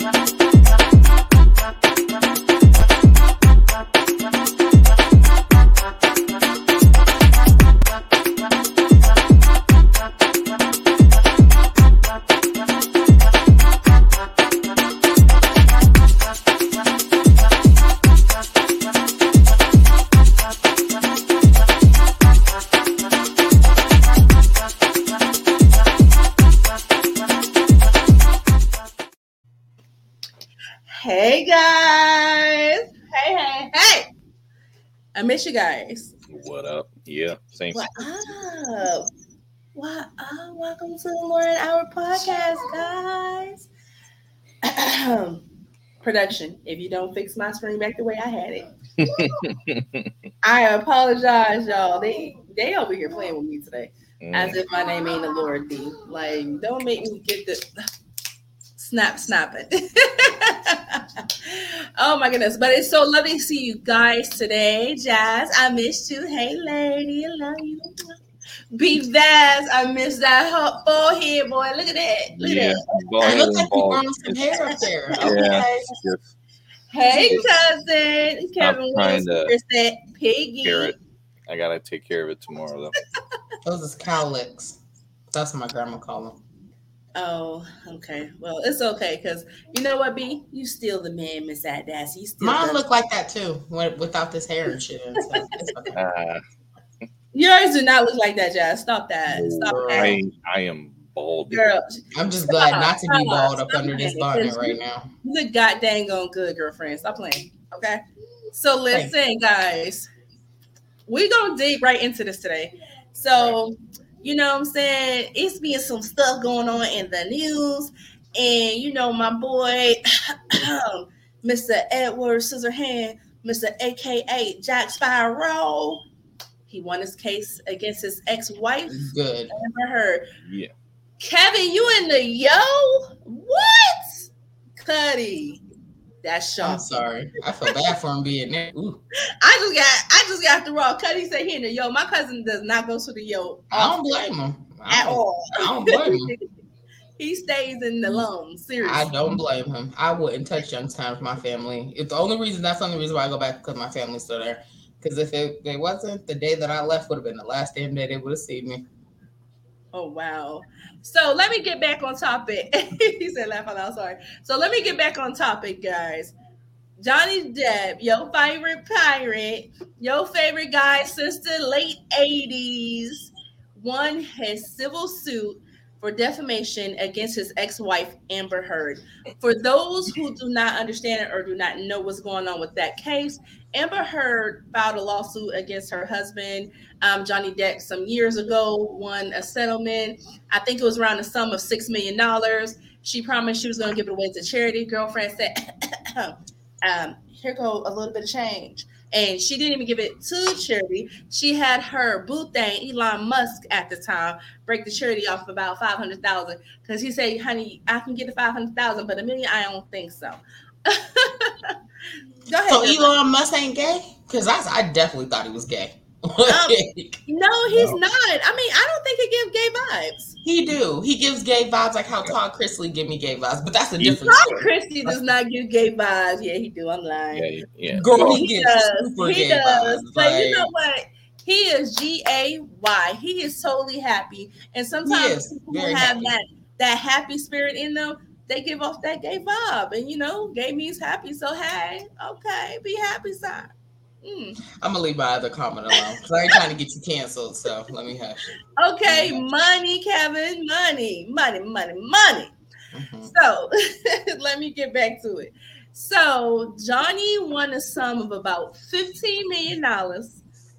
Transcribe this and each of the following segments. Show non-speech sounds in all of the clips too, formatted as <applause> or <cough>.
Hey miss you guys. What up? Yeah, same. What up? What up? Welcome to the Lauren Hour podcast, guys. <clears throat> Production, if you don't fix my screen back the way I had it, <laughs> I apologize, y'all. They they over here playing with me today, as Mm, if my name ain't the Lord D. Like, don't make me get the snap snapping. <laughs> oh my goodness! But it's so lovely to see you guys today, Jazz. I missed you. Hey, lady, I love you. Be Vaz, I miss that hot forehead, boy. Look at that. Look yeah, at that. go It ahead looks like you ball. grown some hair up there. <laughs> Yeah. Okay. Just Hey, cousin. Kevin trying Wilson, to piggy. carrot. I gotta take care of it tomorrow though. Those is cowlicks. That's what my grandma called them. Oh, okay. Well, it's okay because you know what, B? You still the man, Miss Adas. You still Mine the- look like that too, without this hair and shit. So it's okay. Uh, yours do not look like that, Jazz. Stop that. Stop that. I I am bald. Girl, I'm just glad not to be Stop, bald up under this playing. bonnet right now. you look god dang on good, girlfriend. Stop playing. Okay. So listen, guys, we're gonna dig right into this today. So, you know what I'm saying? It's been some stuff going on in the news, and you know, my boy, <clears throat> Mr. Edward Scissorhand, Mr. AKA Jack Sparrow, he won his case against his ex-wife, Good. Amber Heard. Yeah. Kevin, you in the yo? What? Cuddy. That's I'm sorry. I feel bad for him being there. Ooh, I just got I just got the raw. Cuddy said he in the yo. My cousin does not go to the yo I don't blame him. At all. I don't blame him. <laughs> he stays in the loan. Seriously. I don't blame him. I wouldn't touch Youngstown with my family. It's the only reason that's the only reason why I go back because my family's still there. Because if it, it wasn't, the day that I left would have been the last damn day they would have seen me. Oh wow. So let me get back on topic. <laughs> he said laugh out loud, sorry. So let me get back on topic, guys. Johnny Depp, your favorite pirate, your favorite guy since the late 80s, won his civil suit for defamation against his ex-wife Amber Heard. For those who do not understand it or do not know what's going on with that case, Amber Heard filed a lawsuit against her husband um, Johnny Depp some years ago won a settlement. I think it was around the sum of six million dollars. She promised she was going to give it away to charity. Girlfriend said, <coughs> um, "Here go a little bit of change," and she didn't even give it to charity. She had her boo thing, Elon Musk, at the time, break the charity off about five hundred thousand because he said, "Honey, I can get the five hundred thousand, but a million, I don't think so." <laughs> go ahead. So Jennifer. Elon Musk ain't gay? Because I, I definitely thought he was gay. <laughs> Um, no, he's No. not. I mean, I don't think he gives gay vibes. He do. He gives gay vibes like how Todd Chrisley give me gay vibes, but that's a He- different Tom story. Chrisley does not give gay vibes. Yeah, he do. I'm lying. Yeah, yeah. Girl, he, he gives does. super He gay does. vibes. But you know what? He is G A Y. He is totally happy. And sometimes people who have happy. that that happy spirit in them, they give off that gay vibe. And you know, gay means happy. So hey, okay, be happy, sir. Mm. I'm gonna leave my other comment alone because I ain't trying to get you canceled. So let me have hush. Okay, money, Kevin, money, money, money, money. Mhm. So <laughs> let me get back to it. So Johnny won a sum of about $15 million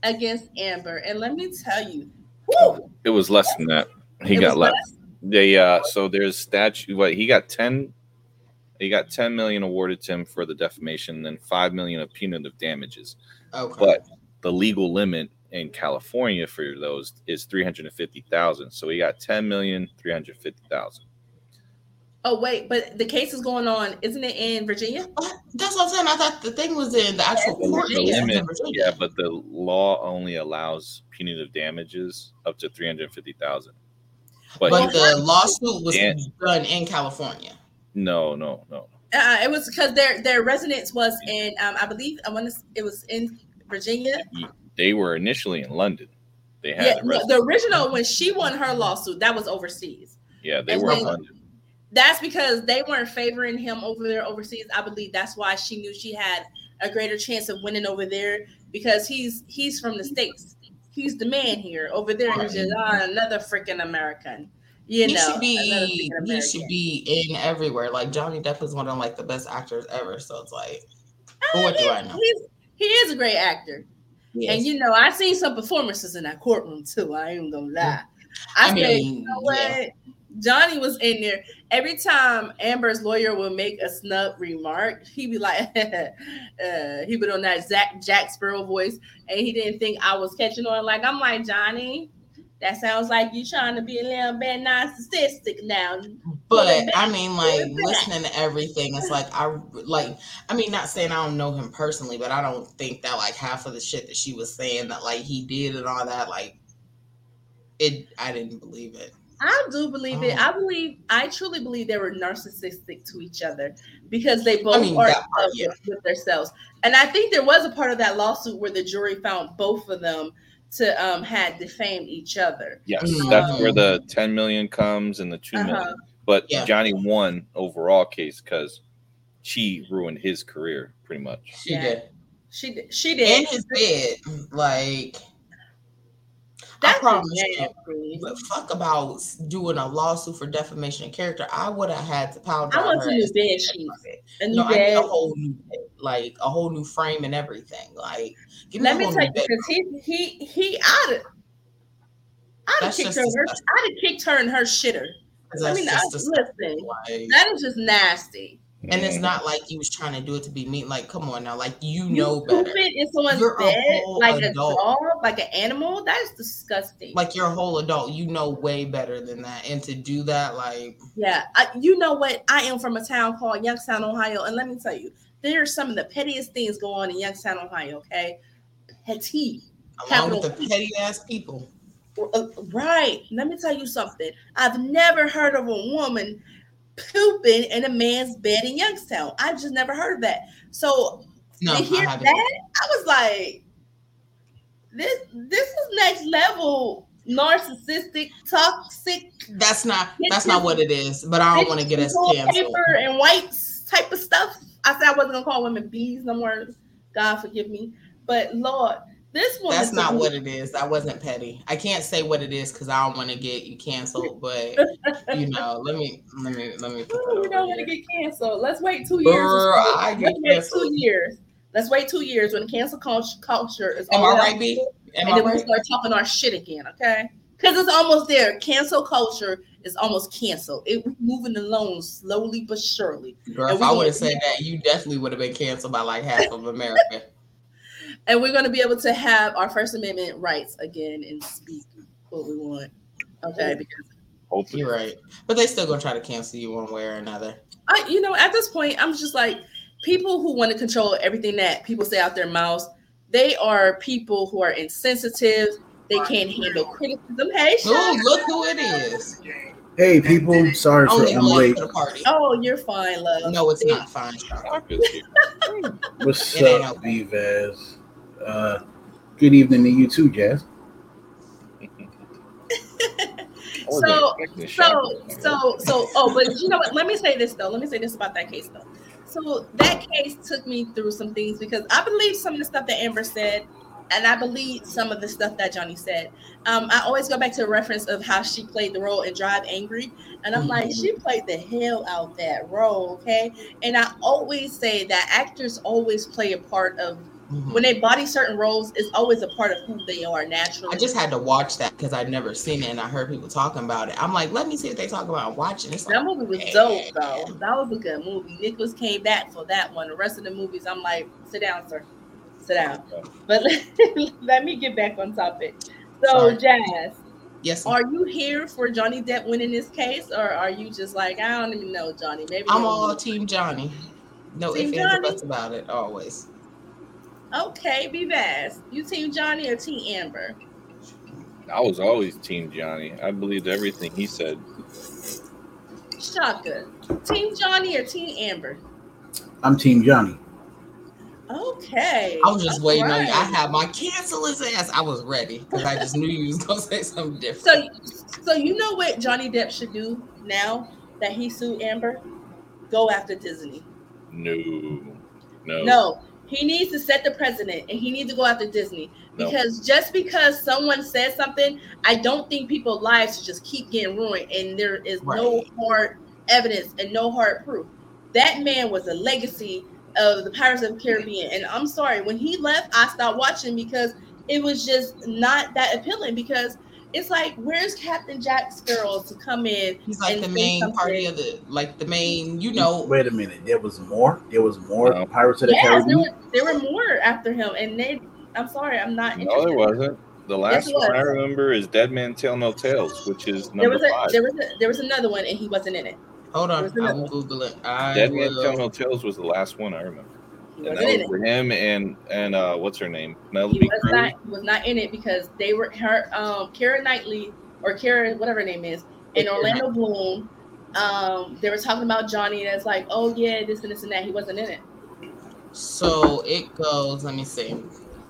against Amber. And let me tell you, whew, It was less than that. He got was less. They uh so there's statute what he got 10 he got 10 million awarded to him for the defamation and then 5 million of punitive damages. Okay. But the legal limit in California for those is 350,000. So he got 10 million 350,000. Oh wait, but the case is going on, isn't it in Virginia? What? That's what I'm saying. I thought the thing was in the actual Yeah, court The case. In limit, yeah, but the law only allows punitive damages up to 350,000. But, But the lawsuit was Yeah. done in California. No, no, no. Uh, it was because their their residence was in, um, I believe, I want to. It was in Virginia. They were initially in London. They had Yeah, the no, the original when she won her lawsuit, that was overseas. yeah, they and were in London. That's because they weren't favoring him over there overseas. I believe that's why she knew she had a greater chance of winning over there because he's he's from the states. He's the man here. Over there, he's just another freaking American. You he know, should be he should be in everywhere. Like Johnny Depp is one of like the best actors ever. So it's like, what do I know? He is a great actor. Yes. And you know, I've seen some performances in that courtroom too. I ain't gonna lie. I I, mean, said, you know what? yeah. Johnny was in there. Every time Amber's lawyer would make a snub remark, he'd be like, <laughs> uh, he would on that Zach, Jack Sparrow voice, and he didn't think I was catching on. Like, I'm like, Johnny, that sounds like you trying to be a little bit narcissistic now. But I mean, like listening to everything, it's like I like. I mean, not saying I don't know him personally, but I don't think that like half of the shit that she was saying that like he did and all that, like it. I didn't believe it. I do believe it. Oh. I believe, I truly believe they were narcissistic to each other because they both mean, are part, yeah. with themselves. And I think there was a part of that lawsuit where the jury found both of them to um had defamed each other. Yes, Mm. that's where the 10 million comes and the two million. Uh-huh. But Yeah. Johnny won overall case because she ruined his career pretty much. She Yeah. did. She did. She In did. his bed, like I That's promise you. nasty. But fuck about doing a lawsuit for defamation of character. I would have had to pound I down want her some new bed sheets. A new No, I need a whole new bed, like a whole new frame and everything. Like, give me Let a me tell you, because he he he I'd have I'd have kicked her. her. I'd have kicked her in her shitter. 'Cause I mean, just I, listen, Like, that is just nasty. and it's not mm. like he was trying to do it to be mean. Like, come on now, like you, You know poop better. it in someone's You're a bed whole like adult. a dog, like an animal. That is disgusting. Like you're a whole adult, you know way better than that. And to do that, like, yeah, I, you know what? I am from a town called Youngstown, Ohio, and let me tell you, there are some of the pettiest things going on in Youngstown, Ohio. Okay, petty. along with the petty ass people. Uh, Right. Let me tell you something. I've never heard of a woman pooping in a man's bed in Youngstown. I just never heard of that. So No, to hear I that. I was like, this this is next level narcissistic, toxic, That's not that's not what it is. But I don't want to get us canceled. paper and whites type of stuff. I said I wasn't gonna call women bees no more. God forgive me. But Lord, this one That's not what it is. I wasn't petty. I can't say what it is because I don't want to get you canceled. But you know, <laughs> let me let me let me. Ooh, we don't want to get canceled. Let's wait two years. Girl, I get Let's wait two years. Let's wait two years when cancel culture, culture is Am all I right, B? Am and I then we right? start talking our shit again, okay? Because it's almost there. Cancel culture is almost canceled. It we moving along slowly but surely, Girl, if I would have said that, you definitely would have been canceled by like half of America. <laughs> and we're going to be able to have our First Amendment rights again and speak what we want. Okay, because Hopefully. You're right, but they still gonna try to cancel you one way or another. I, you know, at this point, I'm just like people who want to control everything that people say out their mouths. They are people who are insensitive. They can't handle criticism. Hey, Ooh, look who it is! Hey, people. <laughs> Sorry for Only I'm late late. to the party. Oh, you're fine, love. No, it's not <laughs> fine. Sean. Talk is here. What's It ain't up, okay. Vivaz? Uh, good evening to you too, Jazz. So, So, so, so, oh, but you know what? Let me say this though. Let me say this about that case though. So that case took me through some things because I believe some of the stuff that Amber said, and I believe some of the stuff that Johnny said. Um, I always go back to a reference of how she played the role in Drive Angry, and I'm like, she played the hell out that role, okay? And I always say that actors always play a part of Mhm. when they body certain roles. It's always a part of who they are naturally. I just had to watch that because I'd never seen it and I heard people talking about it. I'm like, let me see what they talk about watching. Like, That movie was dope, though. That was a good movie. Nicholas came back for that one. The rest of the movies, I'm like, sit down, sir. Sit down. But <laughs> let me get back on topic. So, Sorry. Jazz, yes, are you here for Johnny Depp winning this case, or are you just like, I don't even know, Johnny? Maybe I'm all win. Team Johnny. No Team ifs, ands, Johnny? buts about it. Always. Okay, be fast. You Team Johnny or Team Amber? I was always Team Johnny. I believed everything he said. Shaka. Team Johnny or Team Amber? I'm Team Johnny. Okay. I was just all waiting on you. I right. had my cancel his ass. I was ready because I just knew you was gonna <laughs> say something different. So, so you know what Johnny Depp should do now that he sued Amber? Go after Disney. No, no, No, he needs to set the precedent, and he needs to go after Disney No. because just because someone says something, I don't think people's lives should just keep getting ruined, and there is no hard evidence and no hard proof. That man was a legacy of the Pirates of the Caribbean, and I'm sorry when he left, I stopped watching because it was just not that appealing. Because it's like, where's Captain Jack Sparrow to come in? He's like and the main something? party of the like the main, you know. Wait a minute. There was more. There was more No. Pirates of the Yes, there Caribbean. were, there were more after him, and they. I'm sorry, I'm not. no, interested. there wasn't. The last it one I remember is Dead Man Tell No Tales, which is There number was a five. there was a, there was another one, and he wasn't in it. Hold on, There's I another will Google it. I Dead Man Tell will. No Tales was the last one I remember, and that was for him and and uh, what's her name, He Penelope was Cruz. not was not in it because they were her um Kara Knightley or Kara whatever her name is and Orlando Bloom. Um, they were talking about Johnny. That's like, oh yeah, this and this and that. He wasn't in it. So it goes. Let me see.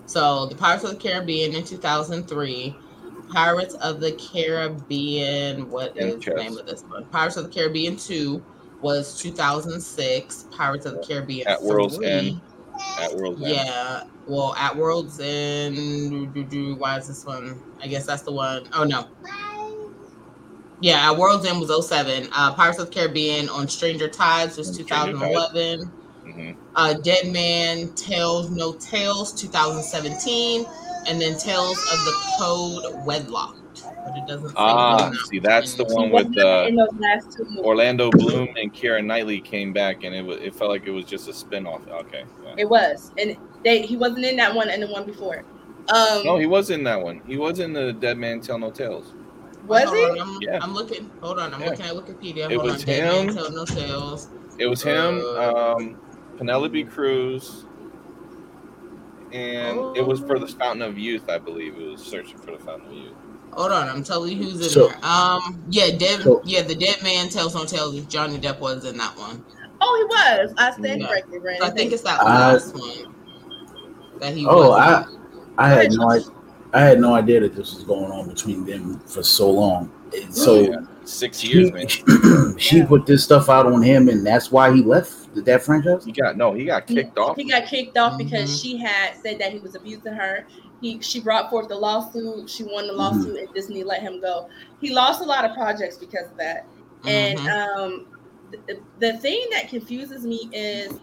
So the Pirates of the Caribbean in 2003. Pirates of the Caribbean. What is the name of this one? Pirates of the Caribbean 2 was 2006. Pirates of the Caribbean At World's End. At World's End. Yeah. Well, at World's End. Why is this one? I guess that's the one. Oh no. Yeah, at World's End was 07. Uh, Pirates of the Caribbean on Stranger Tides was On Stranger Tides. 2011. Mhm. Uh, Dead Man Tales No Tales 2017, and then Tales of the Code Wedlocked. But it doesn't say Ah, see, that's the one with wasn't uh, in those last two movies. Orlando Bloom and Keira Knightley came back, and it was it felt like it was just a spinoff. Okay. yeah. It was, and they he wasn't in that one and the one before. Um, No, he was in that one. He was in the Dead Man Tell No Tales. was Hold it? on, I'm, Yeah. I'm looking. Hold on, I'm Yeah. looking at Wikipedia. It Hold was on. Dead Man him. Tell No Tales. It was him, Uh, um, Penelope Cruz, and it was for the Fountain of Youth, I believe. It was searching for the Fountain of Youth. Hold on, I'm telling you who's in So- there. Um, yeah, Dead. So- yeah, the Dead Man Tells No Tales. Johnny Depp was in that one. Oh, he was. I stand Yeah. corrected, Brandon. So I think it's that Uh, last one that he Oh, was. I in. I had no I, I had no idea that this was going on between them for so long. And so Oh, yeah. Six years, man. <clears throat> she Yeah. put this stuff out on him, and that's why he left Did that franchise. He got no. He got kicked off. He got kicked off because Mhm. she had said that he was abusing her. He she brought forth the lawsuit. She won the lawsuit, and Disney let him go. He lost a lot of projects because of that. And Mhm. um, the, the thing that confuses me is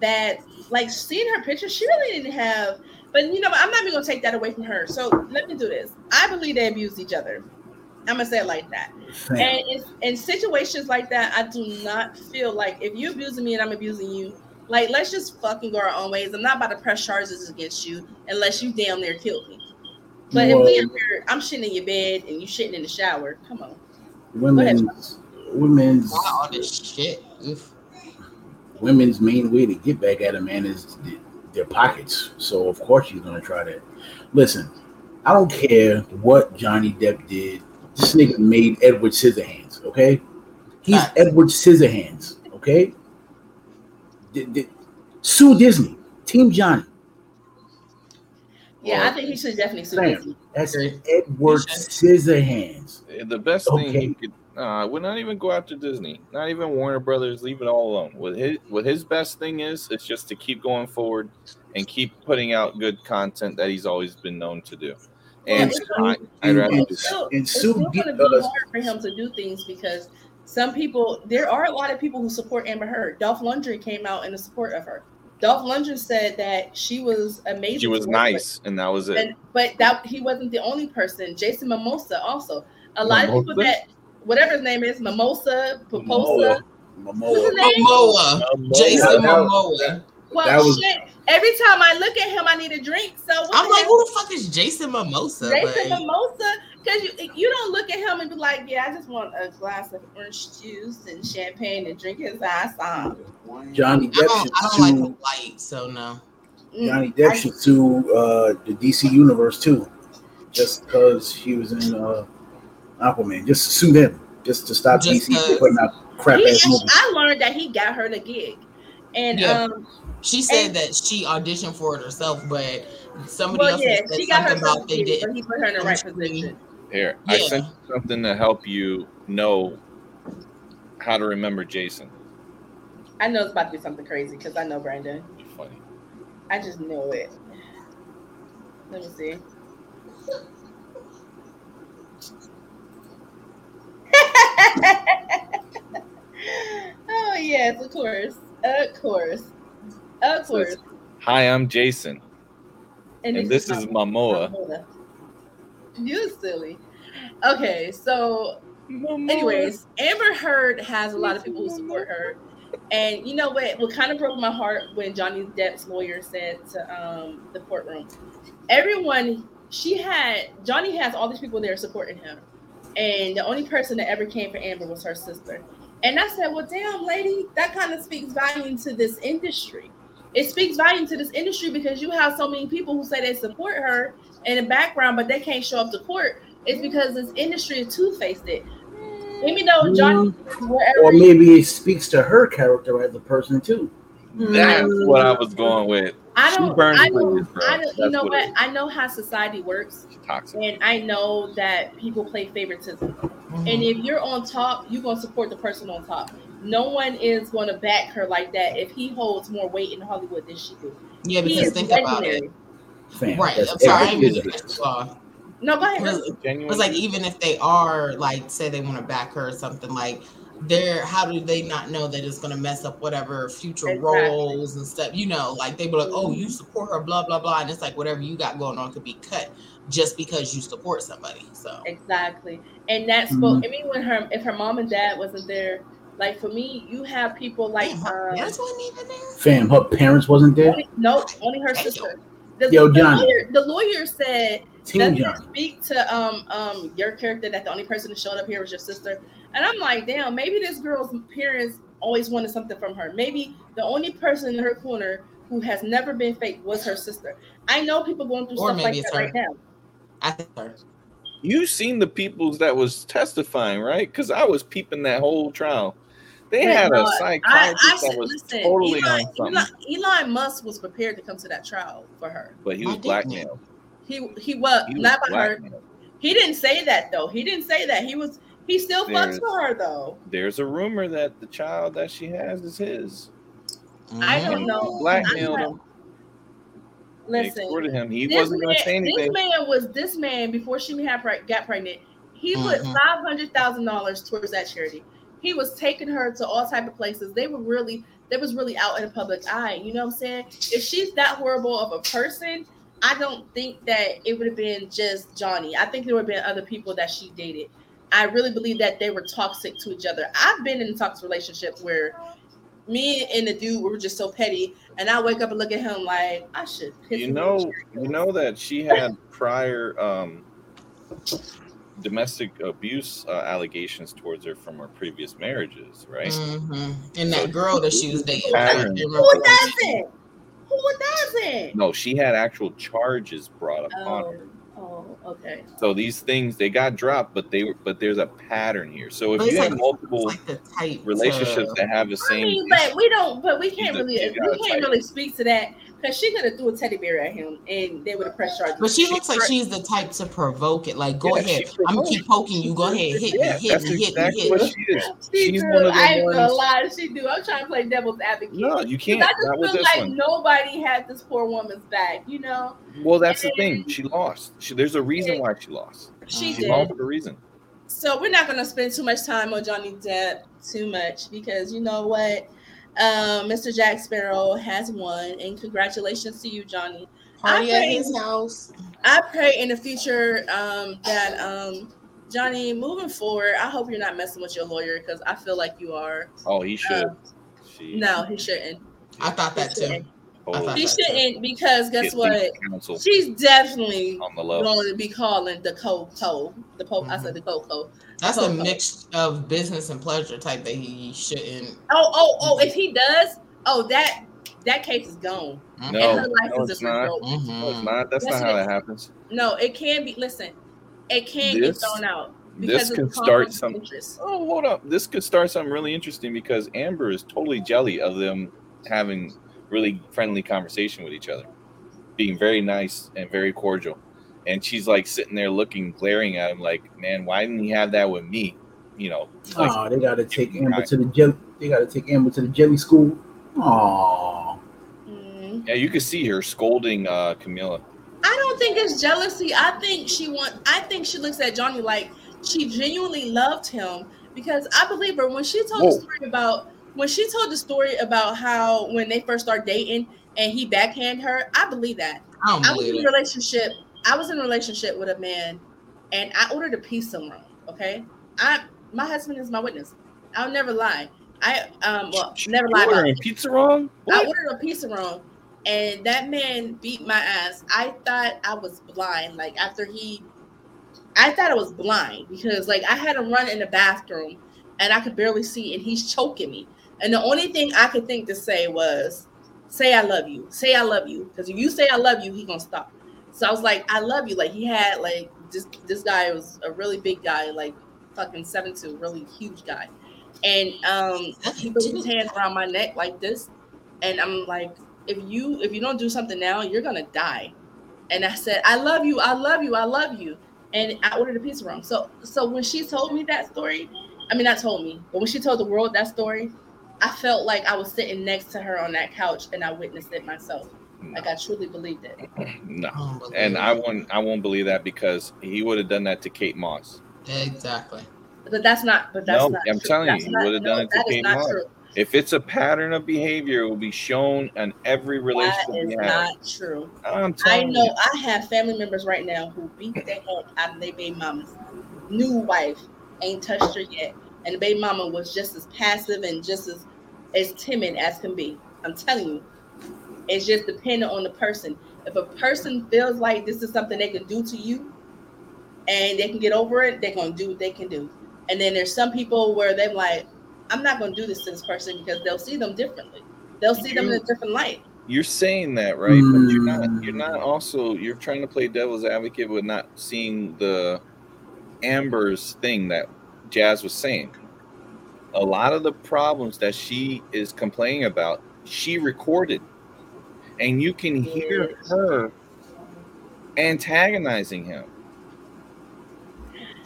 that, like, seeing her picture, she really didn't have. But you know, I'm not even gonna take that away from her. So let me do this. I believe they abused each other. I'm gonna say it like that. Fam, And in, in situations like that, I do not feel like if you're abusing me and I'm abusing you, like let's just fucking go our own ways. I'm not about to press charges against you unless you damn near killed me. But if we Well- here, I'm shitting in your bed and you shitting in the shower. Come on. women's women's Why all this shit? Oof. women's main way to get back at a man is th- their pockets. So of course she's gonna try that. Listen, I don't care what Johnny Depp did. This nigga made Edward Scissorhands. Okay, he's Facts. Edward Scissorhands. Okay, D- d- sue Disney, Team Johnny. Yeah, I think he should definitely sue Damn. Disney. That's Agreed. Edward Scissorhands. The best thing Okay. he could. Uh, would not even go after Disney, not even Warner Brothers. Leave it all alone. What his what his best thing is, it's just to keep going forward and keep putting out good content that he's always been known to do. And it's I, gonna- I'd rather and, do that. Still, and it's still going to be hard for him to do things because some people, there are a lot of people who support Amber Heard. Dolph Lundgren came out in the support of her. Dolph Lundgren said that she was amazing. She was to work with. nice, and that was it. And, but that he wasn't the only person. Jason Mimosa also. A lot of people that whatever his name is, Mimosa, Paposa. Momoa. What's Momoa. Momoa. Jason Momoa. Well, That was- shit. Every time I look at him, I need a drink. So what I'm like, who the fuck is Jason Mimosa? Jason Like, Mimosa, because you you don't look at him and be like, yeah, I just want a glass of orange juice and champagne and drink his ass off. Johnny I Depp don't, I don't sue. like the light, so no. Mm. Johnny Depp should sue uh, the DC universe too, just because he was in uh, Aquaman. Just to sue them, just to stop Just DC from 'cause. putting out crap He, ass movies. I learned that he got her the gig, And Yeah. um, She said And- that she auditioned for it herself, but somebody well, else yeah, said she got her something about they did. but he put her in the right position. Here, I Yeah. sent you something to help you know how to remember Jason. I know it's about to be something crazy because I know Brandon. You're funny. I just know it. Let me see. <laughs> oh yes, of course, of course, of course. Hi, I'm Jason, and this is Mamoa. Mamoa. You silly. Okay, so anyways, Amber Heard has a lot of people who support her. And you know what? What kind of broke my heart when Johnny Depp's lawyer said to um, the courtroom, everyone she had Johnny has all these people there supporting him, and the only person that ever came for Amber was her sister. And I said, "Well, damn, lady, that kind of speaks volume to this industry. It speaks volume to this industry because you have so many people who say they support her in the background, but they can't show up to court. It's because this industry is two faced. It even though Johnny, wherever Or maybe it speaks to her character as a person too. That's what I was going with. I don't, burns I know, bridges. I don't, you That's know what what? I know how society works, toxic. and I know that people play favoritism. Mhm. And if you're on top, you're gonna support the person on top. No one is gonna back her like that if he holds more weight in Hollywood than she do. yeah, He because is think about it. legendary. Fam, Right. that's I'm sorry, I every didn't mean to business. cut you off. No, go ahead. Really, Genuine. Like even if they are like say they want to back her or something like they're how do they not know that it's gonna mess up whatever future Exactly. roles and stuff? You know, like they be like, oh, you mm-hmm. support her, blah blah blah, and it's like whatever you got going on could be cut just because you support somebody. So Exactly. And that's what mm-hmm. I mean when her if her mom and dad wasn't there, like for me, you have people like Damn, her um, parents wasn't even there. Fam, her parents wasn't there. only, no, only her Damn. sister. The, Yo, the Johnny. lawyer, the lawyer said Team doesn't speak to um um your character that the only person who showed up here was your sister? And I'm like, damn, maybe this girl's parents always wanted something from her. Maybe the only person in her corner who has never been fake was her sister. I know people going through Or stuff like that it's right now. I think her. you seen the peoples that was testifying, right? Because I was peeping that whole trial. They Yeah, had no, a I, psychiatrist I that was listen, totally Elon, on something, Elon, Elon Musk was prepared to come to that trial for her. but he was blackmailed. He he was He was not by her. He didn't say that though. He didn't say that. He was he still fucks for her though. There's a rumor that the child that she has is his. I don't know. Blackmailed him. Listen, extorted him. He wasn't going to say anything. this man was this man before she had pre- got pregnant. He put Mhm. five hundred thousand dollars towards that charity. He was taking her to all type of places. They were really, they was really out in the public eye. You know what I'm saying? If she's that horrible of a person, I don't think that it would have been just Johnny. I think there would have been other people that she dated. I really believe that they were toxic to each other. I've been in a toxic relationship where me and the dude were just so petty, and I wake up and look at him like I should. piss You know, you know that she had prior um, domestic abuse uh, allegations towards her from her previous marriages, right? Mhm. And So- that girl that she was dating. Pattern. I can't Who remember her name. doesn't? Who doesn't? No, she had actual charges brought upon Oh, her. oh, okay. So these things they got dropped, but they were but there's a pattern here. So if But you it's have like- multiple like relationships to- that have the same, I same mean, but we don't. But we can't really. he's got a We can't type. really speak to that because she could have threw a teddy bear at him and they would have pressed charges. But she She looks like pre- she's the type to provoke it. Like, go Yeah, ahead. I'm gonna keep poking you. Go ahead, hit me, yeah, hit me, hit me, what hit me. she is. <laughs> She She's do. one of I ain't gonna lie. She do. I'm trying to play devil's advocate. No, you 'Cause can't. I just with feel like one. nobody had this poor woman's back. You know, Well, that's the thing. She lost. She, there's a reason why she lost. she. She did. lost for a reason. So we're not going to spend too much time on Johnny Depp too much because you know what, um, Mr. Jack Sparrow has won, and congratulations to you, Johnny. Party I at think- his house. I pray in the future um, that um, Johnny, moving forward, I hope you're not messing with your lawyer because I feel like you are. Oh, he should. Uh, she No, he shouldn't. I thought that too. shouldn't. I thought He shouldn't because guess what? Counsel She's definitely on the going to be calling the Coco. The Pope. I said the Coco. That's a mix of business and pleasure type that he shouldn't. Oh, oh, oh! If he does, oh that that case is gone. Mm-hmm. No, no, it's is not. revoked. No, mm-hmm. it's not. That's Yes, not it that happens. No, it can be. Listen, it can This- get thrown out This of could the start conflict of some. interest. Oh, hold up. This could start something really interesting because Amber is totally jelly of them having really friendly conversation with each other, being very nice and very cordial. And she's like sitting there looking, glaring at him, like, "Man, why didn't he have that with me?" You know. Like, Oh, they gotta take Amber to the jelly. They gotta take Amber to the jelly school. Oh, Mm. yeah, you could see her scolding uh, Camilla. I don't think it's jealousy. I think she want. I think she looks at Johnny like she genuinely loved him because I believe her when she told Whoa. the story about when she told the story about how when they first started dating and he backhand her. I believe that. I don't I was in believe a it. relationship. I was in a relationship with a man, and I ordered a pizza wrong. Okay, I my husband is my witness. I'll never lie. I um well never lie about pizza wrong? I ordered a pizza wrong, and that man beat my ass. I thought I was blind. Like after he, I thought I was blind because like I had to run in the bathroom, and I could barely see, and he's choking me. And the only thing I could think to say was, "Say I love you. Say I love you." Because if you say I love you, he gonna stop. So I was like, "I love you." Like he had like this. This guy was a really big guy, like fucking seven two, really huge guy. And um, he put his hands around my neck like this, and I'm like, if you if you don't do something now, you're gonna die. And I said, I love you, I love you, I love you. And I ordered a pizza wrong. So so when she told me that story, I mean not told me, but when she told the world that story, I felt like I was sitting next to her on that couch and I witnessed it myself. Like I truly believed it. <laughs> No. I believe And it. I won't I won't believe that because he would have done that to Kate Moss. exactly. But that's not but that's No, not I'm true. telling you, That's he would've no, done it to Kate Moss. true. If it's a pattern of behavior, it will be shown in every relationship is you have. not true. I'm I telling know you. I have family members right now who beat their heck out of their baby mama's new wife, ain't touched her yet, and the baby mama was just as passive and just as as timid as can be. I'm telling you, it's just dependent on the person. If a person feels like this is something they can do to you, and they can get over it, they're gonna do what they can do. And then there's some people where they're like, I'm not gonna do this to this person because they'll see them differently. They'll see them in a different light. You're saying that, right? But you're not Mm. you're not also you're trying to play devil's advocate with not seeing the Amber's thing that Jazz was saying. A lot of the problems that she is complaining about, she recorded. And you can hear her antagonizing him.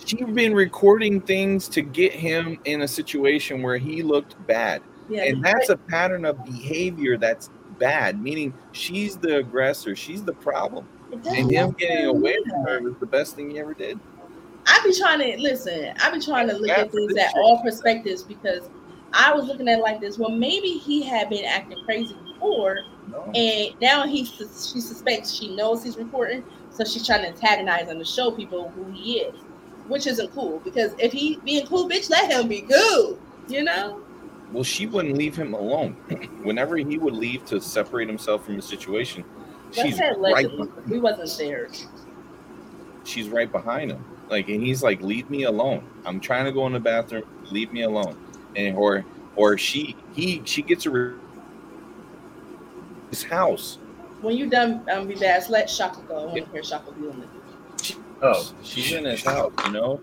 She's been recording things to get him in a situation where he looked bad. Yeah, And that's a pattern of behavior that's bad, meaning she's the aggressor, she's the problem. And him getting away from her was the best thing he ever did. I be trying to listen. I be trying to look at things at all perspectives because I was looking at it like this. Well, maybe he had been acting crazy before, No. and now he she suspects she knows he's recording, so she's trying to antagonize him to show people who he is, which isn't cool. Because if he being cool, bitch, let him be cool. You know? Well, she wouldn't leave him alone. <clears throat> Whenever he would leave to separate himself from the situation, she's said right. We wasn't there. She's right behind him. Like, and he's like, "Leave me alone. I'm trying to go in the bathroom. Leave me alone." And or or she he she gets a his house. When you done, um, be bad. Let Shaka go. I want to hear Shaka be on the. oh, She's in his house, you know.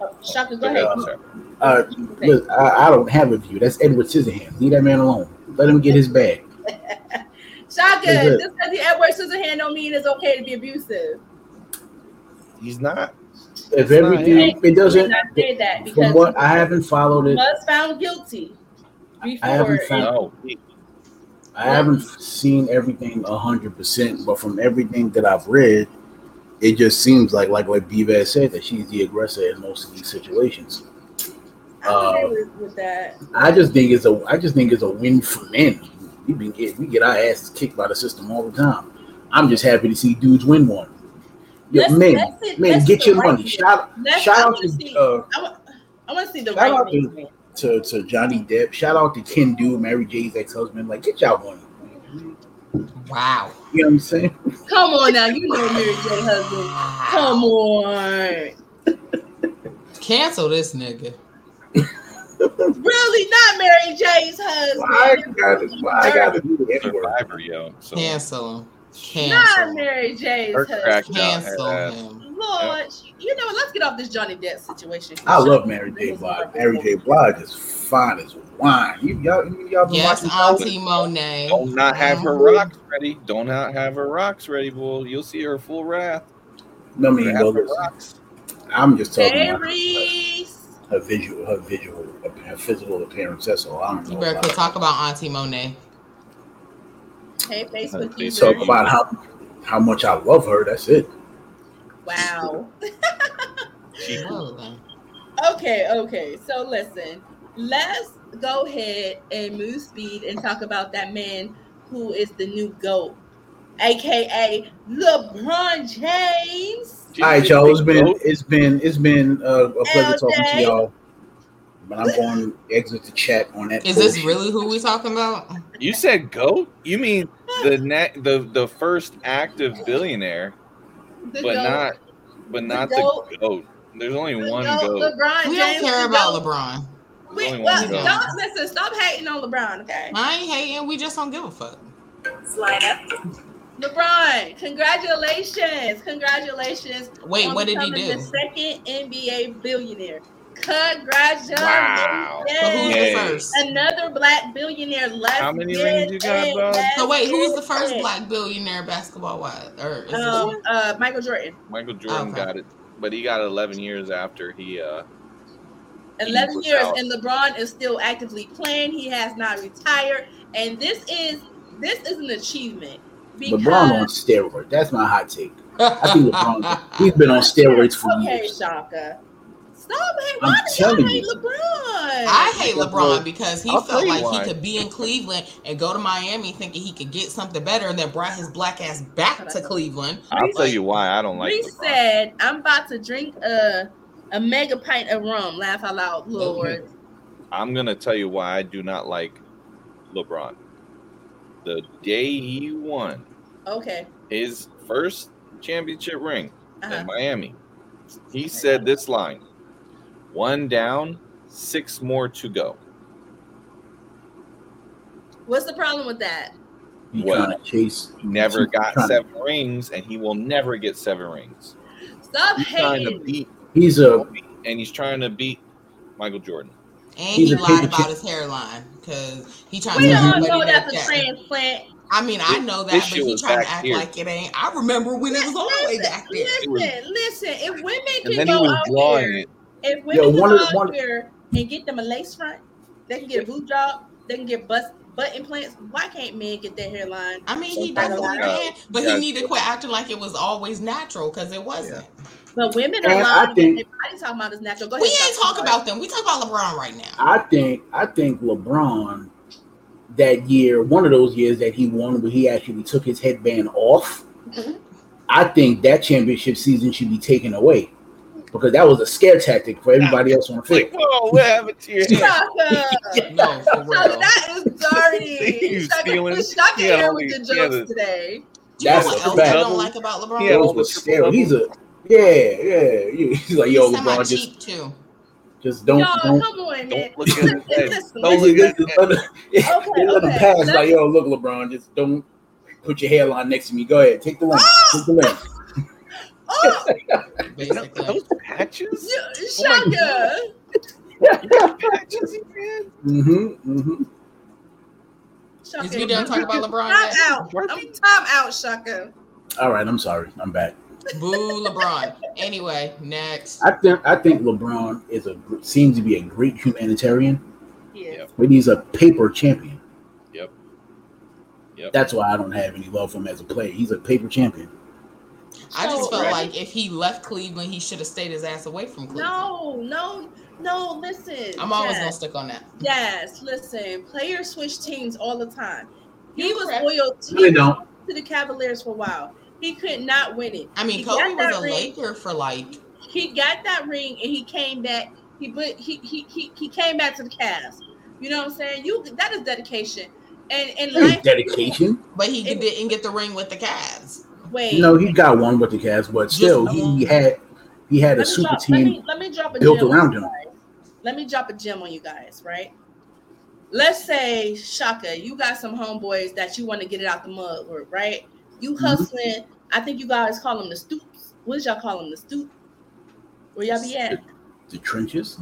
Oh, Shaka, go Go ahead. ahead, uh, look, I, I don't have a view. That's Edward Scissorhands. Leave that man alone. Let him get his bag. <laughs> Shaka, it. just because the Edward Scissorhand don't mean it's okay to be abusive. He's not. If everything, him. it doesn't. I say that From because what I haven't followed he it, was found guilty before. I haven't it- found- No, he- I haven't seen everything hundred percent. But from everything that I've read, it just seems like, like what Bivaz said, that she's the aggressor in most of these situations. I uh, agree with, with that. I just think it's a, I just think it's a win for men. We been get, we get our asses kicked by the system all the time. I'm just happy to see dudes win one. Yo, men, let's see- men, let's get your the money. Shout, shout out to, uh, I want, I want to see the right to- to to Johnny Depp. Shout out to Kendu, Mary J's ex husband. Like, get y'all money. Wow. You know what I'm saying? Come on now, you know Mary J. husband. Come on. Cancel this nigga. Really, not Mary J's Why I husband. gotta, why I gotta do the Survivor, yo. So Cancel him. Not Mary J's Her husband. cracked Cancel him. Lord, you know? Let's get off this Johnny Depp situation. I love Mary J. Blige. Mary J. Blige is fine as wine. You y'all, you, y'all been Yes, watching Power? Auntie Monet. Don't not have her Mhm. rocks ready. Don't not have her rocks ready, boy. You'll see her full wrath. No, I mean, Have well, her listen, rocks. I'm just talking about Aries. her visual, her visual, her physical appearance. That's all. I don't You know. better About talk about Auntie Monet. Hey, Facebook Please user. Talk about how how much I love her. That's it. Wow. <laughs> She Well. Okay, okay. So listen, let's go ahead and move speed and talk about that man who is the new GOAT, aka LeBron James. All right, y'all. It's been it's been it's been uh, a pleasure talking to y'all. But I'm going to exit the chat on that. Is this really who we talking about? You said goat? You mean the na- the the first active billionaire, The but GOAT. not but not the goat. goat. There's only The one GOAT, goat. LeBron We James. don't care about GOAT. LeBron. We, Only well, one goat. don't listen. Stop hating on LeBron, okay? I ain't hating. We just don't give a fuck. Slide up. LeBron, congratulations, congratulations. Wait, on what did he do? The second NBA billionaire. Congratulations. Wow. So who's Yay. the first? Another black billionaire. Let's How many get rings you got, bro? So wait, who's the first it. black billionaire basketball wise? Or is Um, this uh, Michael Jordan. Michael Jordan Okay. got it, but he got it 11 years after he uh 11 was years, out. and LeBron is still actively playing. He has not retired, and this is this is an achievement because LeBron on steroids. That's my hot take. I think LeBron. He's been on steroids for <laughs> okay, years. Shaka. Stop hating. I'm Why do y'all telling hate you. LeBron? I hate Because, LeBron because he I'll felt like why. he could be in Cleveland and go to Miami thinking he could get something better and then brought his black ass back to Cleveland. I'll tell you why I don't like Bree LeBron. said, "I'm about to drink a a mega pint of rum." Laugh out loud, Lord. I'm gonna tell you why I do not like LeBron. The day he won Okay. his first championship ring Uh-huh. in Miami, he said this line: "One down, six more to go." What's the problem with that? He Well, to chase. Never he's got trying to- seven rings, and he will never get seven rings. Stop He's trying to hating. beat, He's a and he's trying to beat Michael Jordan. And He's he lied about chip. his hairline because he trying We to tell don't know that's a transplant. I mean, I know that, this but shit he trying to act here. like it ain't. I remember when it was all the way back there. Listen, listen. If women And can then he go was out drawing here, it. If women Yo, can one go of out here and get them a lace front, they can get a boob job, they can get bust butt implants. Why can't men get their hairline? I mean, he Sometimes definitely you can, but you he gotta- need to quit acting like it was always natural because it wasn't. But women are And I lying. think- Everybody's talking about is natural. Go We ain't Shaka. talk about them. We talk about LeBron right now. I think I think LeBron that year, one of those years that he won where he actually took his headband off, Mhm. I think that championship season should be taken away. Because that was a scare tactic for everybody else on the field. whoa, what happened to your <laughs> hair? Shaka. No, for Shaka, real. that is dirty. <laughs> You Shaka, stealing- Shaka yeah, here with the yeah, jokes the- today. You know That's what else I fact. don't like about LeBron? Yeah, all Those the were triple. He's a yeah, yeah. <laughs> He's like, yo, He's LeBron, just too. just don't Y'all, don't come on, man. Don't look at his head. Listen, Don't look at listen. his let him, Okay, let him okay. pass. Let Like, yo, look, LeBron, just don't put your hairline next to me. Go ahead, take the lane. Take the ah! lane. Oh, Basically. Those patches? <laughs> you- Oh Shaka. You got patches in your head? Mm-hmm. Mm-hmm. Shaka. Is we done talking about LeBron Time yet? out. I'm time out, Shaka. All right, I'm sorry. I'm back. Boo LeBron. Anyway, next. I think I think LeBron is a seems to be a great humanitarian, Yeah. but he's a paper champion. Yep. Yep. That's why I don't have any love for him as a player. He's a paper champion. I just felt right. like if he left Cleveland, he should have stayed his ass away from Cleveland. No, no, no. Listen. I'm always gonna stick on that. Yes, listen. Players switch teams all the time. He You're was correct. loyal to, don't. to the Cavaliers for a while. He could not win it. I mean, He Kobe got that was a ring. Laker for like He got that ring and he came back. He but he he he, he came back to the Cavs. You know what I'm saying? You that is dedication. And and That life. dedication. but he It- didn't get the ring with the Cavs. Wait. You know, he got one with the Cavs, but still, he, had he had a let me, super drop, let, team. me, let me drop a built around him. Let me drop a gem on you guys, right? Let's say Shaka, you got some homeboys that you want to get it out the mud with, right? You mm-hmm. hustling. I think you guys call them the stoops. What did y'all call them? The stoop. Where y'all be at? The trenches.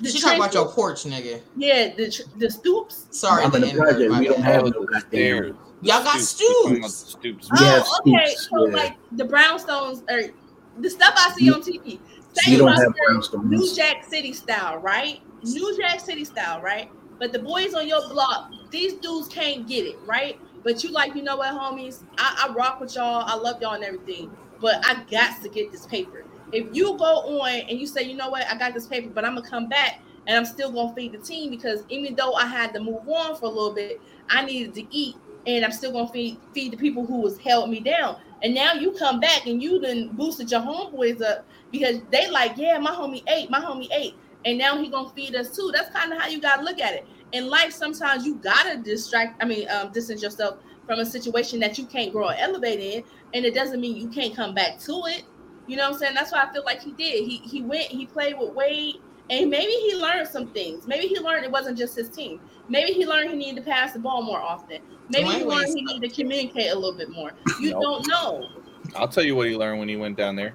The She talking about your porch, nigga. Yeah, the tr- the stoops. Sorry, I'm in the project. We don't have no was goddamn. Stairs. Y'all got Stoops. We're talking about stoops. Stoops. We have Oh, okay. stoops, So yeah. like the brownstones or the stuff I see on TV. We don't have Buster, New. Jack City style, right? New Jack City style, right? But the boys on your block, these dudes can't get it, right? But you like, you know what, homies? I, I rock with y'all. I love y'all and everything. But I got to get this paper. If you go on and you say, you know what, I got this paper, but I'm gonna come back and I'm still gonna feed the team because even though I had to move on for a little bit, I needed to eat and I'm still gonna feed feed the people who was held me down. And now you come back and you then boosted your homeboys up because they like, yeah, my homie ate, my homie ate, and now he gonna feed us too. That's kind of how you gotta look at it. In life, sometimes you gotta distract. I mean, um, distance yourself from a situation that you can't grow or elevate in, and it doesn't mean you can't come back to it. You know what I'm saying? That's why I feel like he did. He he went, he played with Wade, and maybe he learned some things. Maybe he learned it wasn't just his team. Maybe he learned he needed to pass the ball more often. Maybe he learned he needed to communicate a little bit more. You Nope. don't know. I'll tell you what he learned when he went down there.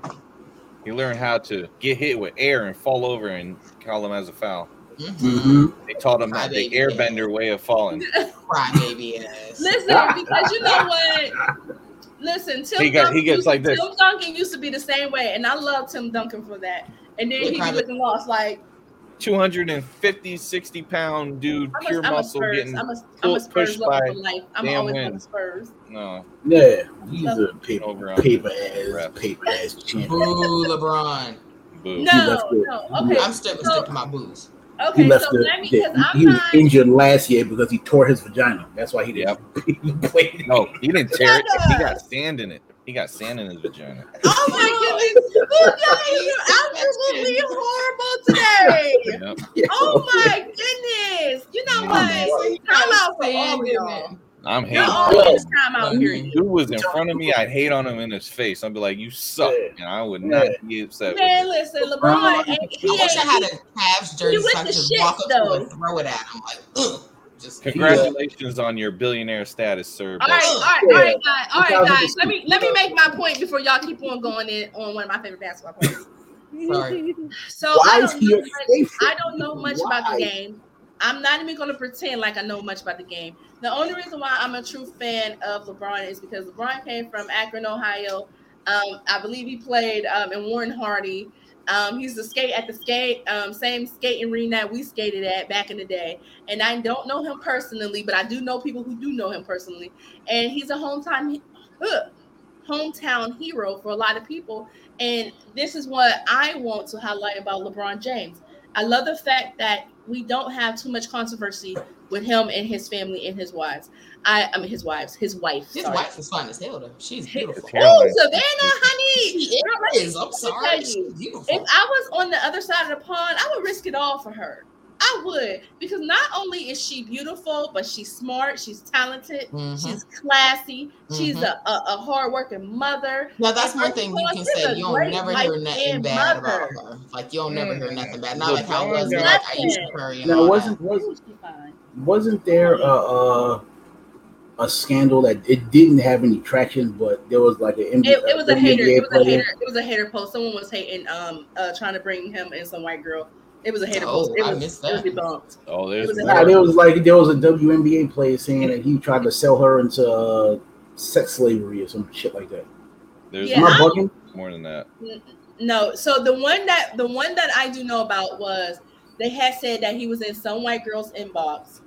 He learned how to get hit with air and fall over and call them as a foul. Mhm. Mhm. They taught him how the Crybaby. airbender way of falling. <laughs> Cry baby ass. Listen, because you know what? Listen, Tim He got- he Duncan gets used- like this. Tim Duncan used to be the same way, and I love Tim Duncan for that. And then Yeah, he be private. lost, like 250, 60 pound dude, I'm pure a, I'm a muscle Spurs. getting I'm a, I'm pulled- a Spurs pushed by life. I'm damn always wind. on Spurs. no. Yeah, he's a paper, Over paper ass, ref. paper ass champ. Boo, LeBron. Boo. No, no. Okay, I'm still gonna stick to my booze. He left So the, let me, the- I'm he was injured last year because he tore his vagina. That's why he didn't <laughs> play. No, he didn't tear it. He got sand in it. He got sand in his vagina. <laughs> Oh my goodness, you guys, you're absolutely <laughs> horrible today. Yep. Oh my goodness. You know what? Time out for all of y'all. I'm You're hating. always time out here. Dude was in front of me. I'd hate on him in his face. I'd be like, "You suck," and I would not be upset. Man, listen, LeBron, I wish I had a Cavs jersey with so I the could shit, walk up though. and throw it at him. Like, ugh. Just it. Congratulations on your billionaire status, sir. All but right, all right, Yeah. all right, guys. All right, guys. Let me let me make my point before y'all keep on going in on one of my favorite basketball players. Sorry. <laughs> So Why I don't know much. I don't know much about the game. I'm not even going to pretend like I know much about the game. The only reason why I'm a true fan of LeBron is because LeBron came from Akron, Ohio. Um, I believe he played um, in Warren Hardy. Um, he's the skate at the skate um, same skating ring that we skated at back in the day. And I don't know him personally, but I do know people who do know him personally. And he's a hometown hometown hero for a lot of people. And this is what I want to highlight about LeBron James. I love the fact that we don't have too much controversy with him and his family and his wives. I, I mean his wives, his wife. His sorry. wife is fine as hell though. She's beautiful. Oh, hairline. Savannah, honey. She Girl, let is. I'm sorry. She's beautiful. If I was on the other side of the pond, I would risk it all for her. I would because not only is she beautiful, but she's smart, she's talented, Mhm. she's classy, she's Mhm. a, a, a hardworking mother. Now that's And one first thing you can say. You don't never hear nothing bad mother. about her. Like you'll never hear nothing bad. Not like how it was LeBron with like got- Ayesha Curry and Now all wasn't was, wasn't there a, a a scandal that it didn't have any traction, but there was like an NBA, It, it was a hater. It was a hater. It was a hater post. Someone was hating, um, uh, trying to bring him and some white girl. It was a hater Oh, post. It I was, missed it was that. debunked. Oh, It there's was a- Nah, there was like there was a WNBA player saying that he tried to sell her into uh, sex slavery or some shit like that. there's Yeah, Am I I- bugging? more than that. No, so the one that the one that I do know about was they had said that he was in some white girl's inbox,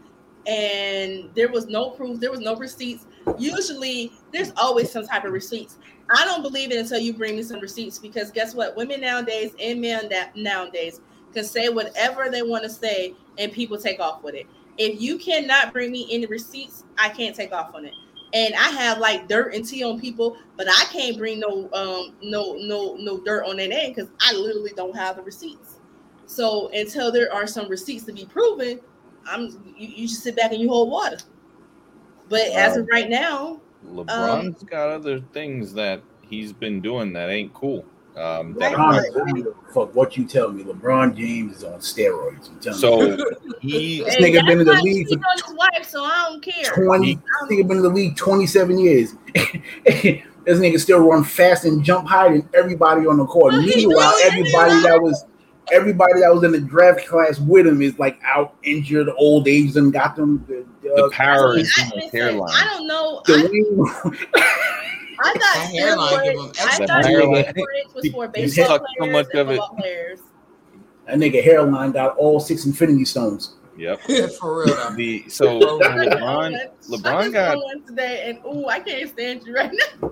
and there was no proof, there was no receipts. Usually, there's always some type of receipts. I don't believe it until you bring me some receipts because guess what? Women nowadays and men that nowadays can say whatever they want to say, and people take off with it. If you cannot bring me any receipts, I can't take off on it. And I have like dirt and tea on people, but I can't bring no um no no no dirt on their name because I literally don't have the receipts. So until there are some receipts to be proven, I'm you, you just sit back and you hold water. But as of right now, LeBron's got other things that he's been doing that ain't cool. Um, that Right. are- LeBron, I don't give a fuck what you tell me. LeBron James is on steroids. I'm telling so you. he This nigga been in the league for on his wife, so I don't care. twenty. This nigga been in the league 27 years, <laughs> this nigga still run fast and jump higher than everybody on the court. Meanwhile, everybody that was everybody that was in the draft class with him is like out injured, old age, and got them the, The uh, power is in listen, the hairline. I don't know. I, I thought That hairline give him I thought hairline. <laughs> was for baseball sucked so players much and of it. football players. that nigga hairline got all six infinity stones. Yep. <laughs> For real. The so LeBron LeBron just got one today, and ooh, I can't stand you right now.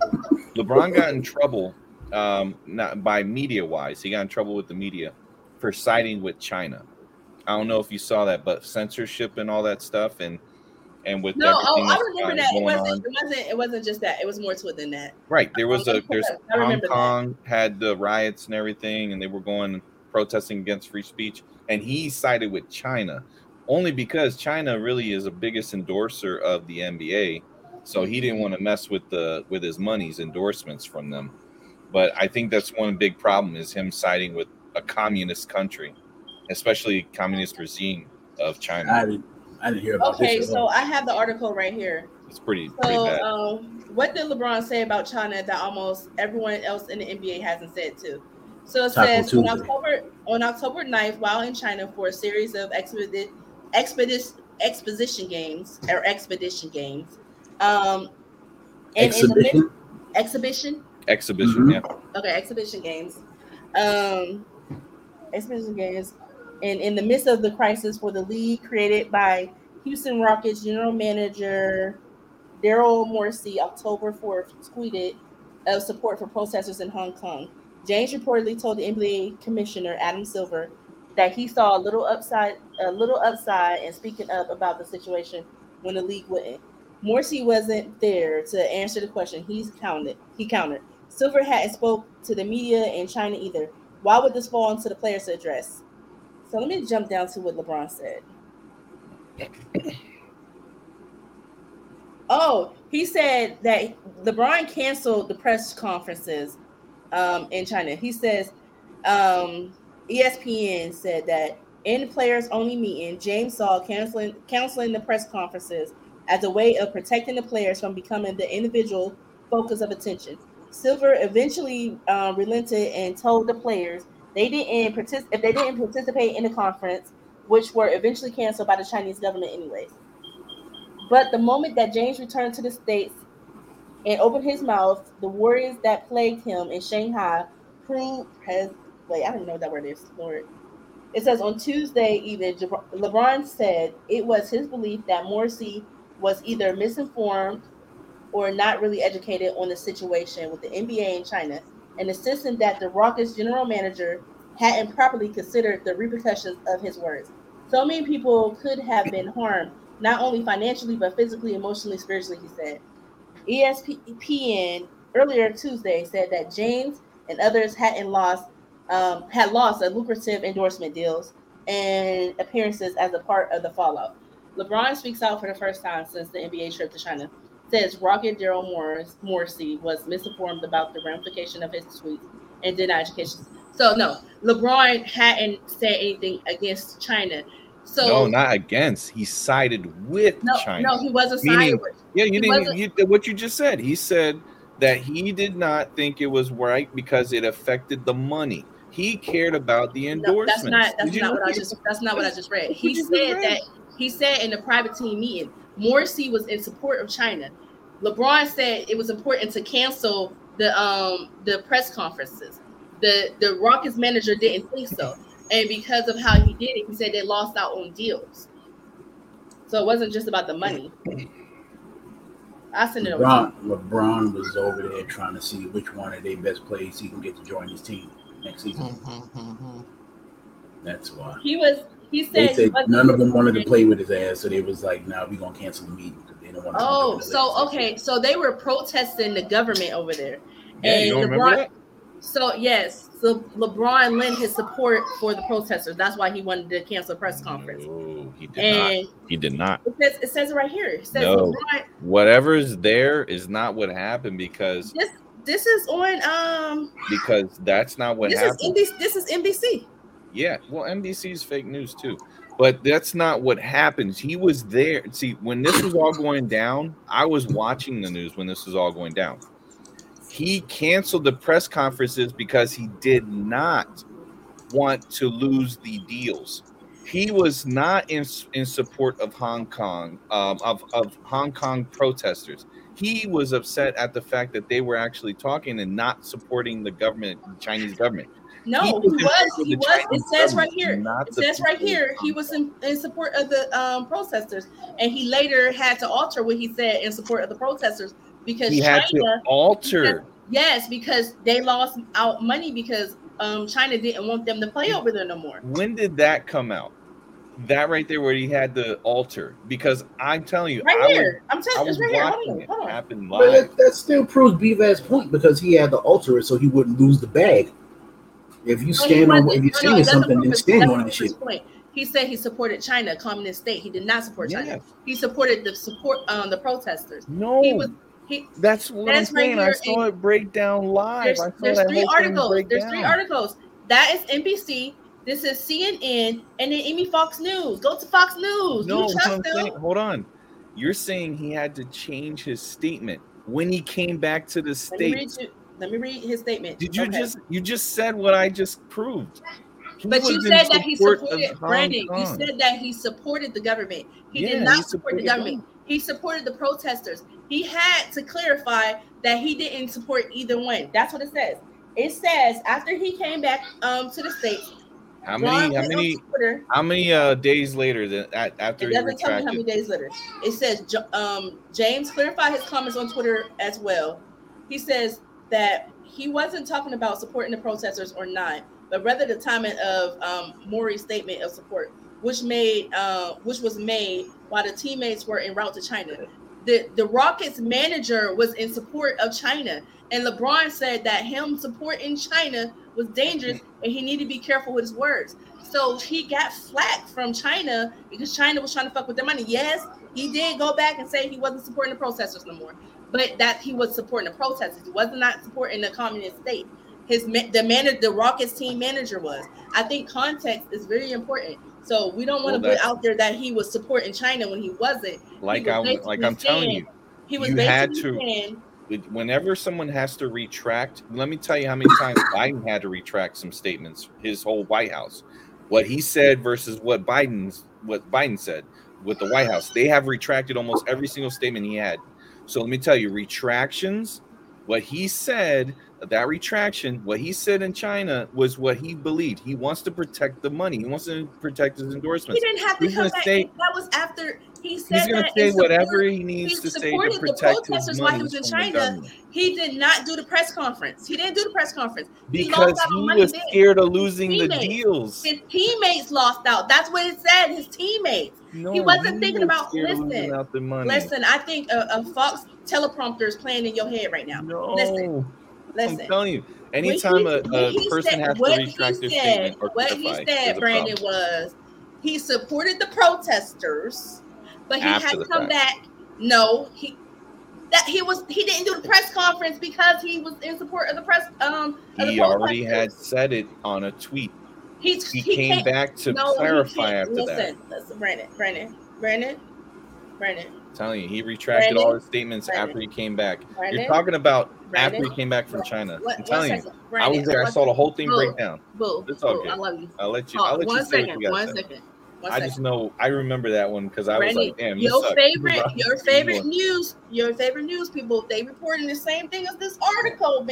LeBron got in trouble, um, not by media wise. He got in trouble with the media for siding with China. I don't know if you saw that, but censorship and all that stuff, and and with No, oh, I remember that. It wasn't. on. It wasn't. It wasn't just that. It was more to it than that. Right, there was a there's Hong remember that. Kong had the riots and everything, and they were going protesting against free speech, and he sided with China, only because China really is the biggest endorser of the NBA, so he didn't want to mess with the with his money's endorsements from them. But I think that's one big problem is him siding with a communist country, especially communist regime of China. I didn't, I didn't hear about Okay, this. at so. I have the article right here. It's pretty pretty So, bad. um, what did LeBron say about China that almost everyone else in the NBA hasn't said too? So it Taco says on October on October 9th, while in China for a series of expedi- expedition exposition games or expedition games, um, and in the midst- Exhibition. exhibition Exhibition, Mhm. yeah. Okay, exhibition games. Um, exhibition games. And in the midst of the crisis for the league created by Houston Rockets general manager Daryl Morrissey, October 4th, tweeted of support for protesters in Hong Kong. James reportedly told the NBA commissioner Adam Silver that he saw a little upside, a little upside, in speaking up about the situation when the league wouldn't. Morrissey wasn't there to answer the question. He's counted. He countered. Silver hadn't spoke to the media in China either. Why would this fall into the players address? So let me jump down to what LeBron said. <clears throat> Oh, he said that LeBron canceled the press conferences um, in China. He says um, ESPN said that in players only meeting, James saw canceling canceling the press conferences as a way of protecting the players from becoming the individual focus of attention. Silver eventually um, relented and told the players they didn't partic- if they didn't participate in the conference, which were eventually canceled by the Chinese government anyways. But the moment that James returned to the states and opened his mouth, the worries that plagued him in Shanghai proved has wait I don't know what that word is. Lord. It says on Tuesday evening, LeBron said it was his belief that Morrissey was either misinformed or not really educated on the situation with the NBA in China, and insisted that the Rockets general manager hadn't properly considered the repercussions of his words. So many people could have been harmed, not only financially, but physically, emotionally, spiritually, he said. ESPN earlier Tuesday said that James and others hadn't lost um, had lost a lucrative endorsement deals and appearances as a part of the fallout. LeBron speaks out for the first time since the NBA trip to China. Says Rocket Daryl Morris Morrissey was misinformed about the ramification of his tweets and denied education. So no, LeBron hadn't said anything against China. So no, not against. He sided with no, China. no, he wasn't sided with. Yeah, you He didn't. You, what you just said. He said that he did not think it was right because it affected the money. He cared about the No, endorsements. that's not. That's not what I just. That's not what I just read. He said read? that. He said in the private team meeting, Morrissey was in support of China. LeBron said it was important to cancel the um the press conferences. The the Rockets manager didn't think so, and because of how he did it, he said they lost out on deals. So it wasn't just about the money. I send it over. LeBron, LeBron was over there trying to see which one of their best players he can get to join his team next season. Mhm, mhm. That's why. He was. He said, he said wasn't- none of them wanted to play with his ass, so they was like, "Nah, we're gonna cancel the meeting because they don't want." to Oh, so okay, so they were protesting the government over there. Yeah, you don't and remember LeBron, that? so yes, so LeBron lent his support for the protesters. That's why he wanted to cancel the press conference. No, he did not. And He did not. it says, it says it right here. It says No. LeBron. Whatever's there is not what happened because This this is on um. because that's not what this happened. is NBC. This is NBC. Yeah, well, NBC's fake news too. But that's not what happens. He was there. See, when this was all going down, I was watching the news when this was all going down. He canceled the press conferences because he did not want to lose the deals. He was not in, in support of Hong Kong, um, of, of Hong Kong protesters. He was upset at the fact that they were actually talking and not supporting the government, the Chinese government. No, He he was in was. support of He was. It says right here. It says right here. He was in, in support of the um, protesters, and he later had to alter what he said in support of the protesters because He China. had to alter. Yes, because they lost out money because um, China didn't want them to play over there no more. When did that come out? That right there, where he had the alter, because I'm telling you, Right I here. I'm telling you, was right here. Hold on, it hold on. happen But live. that, that still proves Bivas' point because he had to alter it so he wouldn't lose the bag. If you stand on, if you're No, no, saying something, then stand on that shit. point. He said he supported China, a communist state. He did not support China. Yes. He supported the support um, the protesters. No, He was he. that's what that's I'm right saying. I saw it break down live. There's, I saw there's that three articles. break There's three articles. That is NBC. This is CNN, and then Amy Fox News. Go to Fox News. No, you what I'm saying, hold on. You're saying he had to change his statement when he came back to the Let me read states. Let me read his statement. Did you Okay. just you just said what I just proved? He But you said that he supported Brandon. You said that he supported the government. He Yeah, did he not support the government. He supported the protesters. He had to clarify that he didn't support either one. That's what it says. It says after he came back um to the states. How many? How many? Twitter, How many uh, days later that at, after It doesn't tell me how many days later. It says um, James clarified his comments on Twitter as well. He says that he wasn't talking about supporting the protesters or not, but rather the timing of um, Morey's statement of support, which made uh, which was made while the teammates were en route to China. The the Rockets manager was in support of China, and LeBron said that him supporting China was dangerous, and he needed to be careful with his words. So he got flack from China because China was trying to fuck with their money. Yes, he did go back and say he wasn't supporting the protesters no more, but that he was supporting the protesters. He was not supporting the communist state. His the manager, the Rockets team manager was. I think context is very important. So we don't want Well, to put out there that he was supporting China when he wasn't. Like was I like I'm telling you, He was You had to- saying, whenever someone has to retract, let me tell you how many times <coughs> Biden had to retract some statements. His whole White House, what he said versus what Biden's what Biden said with the White House, they have retracted almost every single statement he had. So let me tell you, retractions. What he said, that retraction, what he said in China was what he believed. He wants to protect the money. He wants to protect his endorsements. he didn't have to He's come back. say- that was after he said He's going to say whatever he needs he to say to supported the protect his protesters while he money was in China. He did not do the press conference. He didn't do the press conference. He because lost out on he money was then. scared of losing the deals. His teammates lost out. That's what it said. His teammates. No, he wasn't thinking about- listen, losing out the money. Listen, I think a, a Fox teleprompter is playing in your head right now. no, listen, I'm Listen. telling you. Anytime he- a, a person said- has to retract their said- statement or What he said, Brandon, was he supported the protesters, but he After had come fact. back. No, he that he was he didn't do the press conference because he was in support of the press. Um, he already had said it on a tweet. He's, He, he came back to no, clarify after listen, Listen, Brandon, Brandon, Brandon, Brandon. I'm telling you, he retracted Brandon, all his statements Brandon, after he came back. Brandon. You're talking about after he came back from China. What- I'm telling you, second, I was there. I saw the whole thing Boo, break down. Boo, It's all boo, good. I love you. I'll let you. I'll let one you second, you one to one I second. just know I remember that one because I was like, damn, your sucks. favorite, your favorite news, your favorite news people, they reporting the same thing as this article,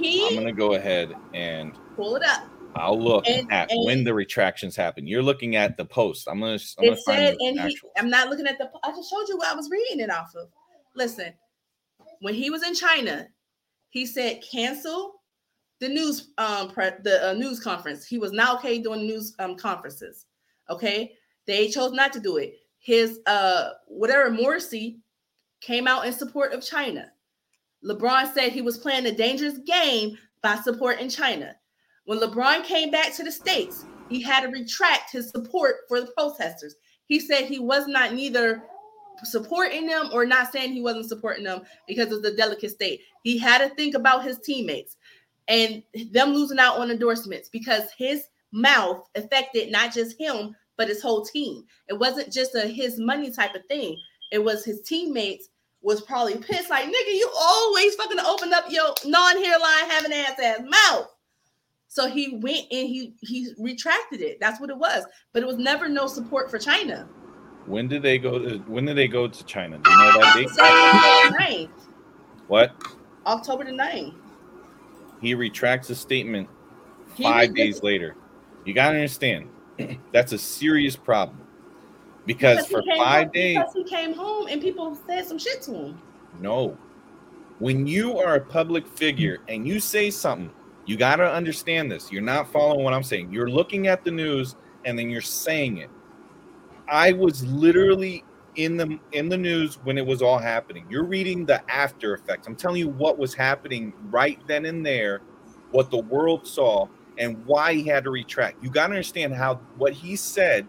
i'm gonna go ahead and pull it up. I'll look And- at and- when the retractions happen. You're looking at the post. I'm gonna. I'm gonna It said, and he. I'm not looking at the. I just showed you what I was reading it off of. Listen, when he was in China, he said cancel the news um pre, the uh, news conference. He was not okay doing news um conferences. Okay, they chose not to do it. His uh whatever Morrissey came out in support of China. LeBron said he was playing a dangerous game by supporting China. When LeBron came back to the States, he had to retract his support for the protesters. He said he was not neither supporting them or not saying he wasn't supporting them because of the delicate state. He had to think about his teammates and them losing out on endorsements because his mouth affected not just him, but his whole team. It wasn't just a his money type of thing. It was his teammates was probably pissed, like nigga, you always fucking open up your non-hairline having ass ass mouth. So he went and he he retracted it. That's what it was. But it was never no support for China. When did they go to when did they go to China? Do you know that date? October 9th. What? October the 9th. He retracts his statement He five days later. You gotta understand, that's a serious problem. Because he for five home- days, because he came home and people said some shit to him. no. When you are a public figure and you say something, you gotta understand this. You're not following what I'm saying. You're looking at the news and then you're saying it. I was literally in the in the news when it was all happening. You're reading the after effects. I'm telling you what was happening right then and there, what the world saw, and why he had to retract. You got to understand how what he said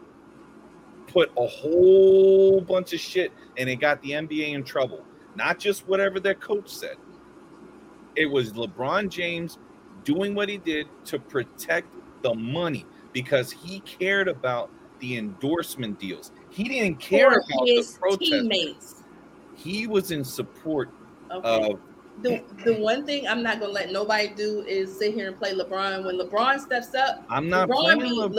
put a whole bunch of shit, and it got the NBA in trouble. Not just whatever their coach said. It was LeBron James doing what he did to protect the money because he cared about the endorsement deals. He didn't care For about the his protest. teammates. He was in support Okay. of the, the one thing I'm not gonna let nobody do is sit here and play LeBron. When LeBron steps up, I'm not LeBron playing be- LeBron.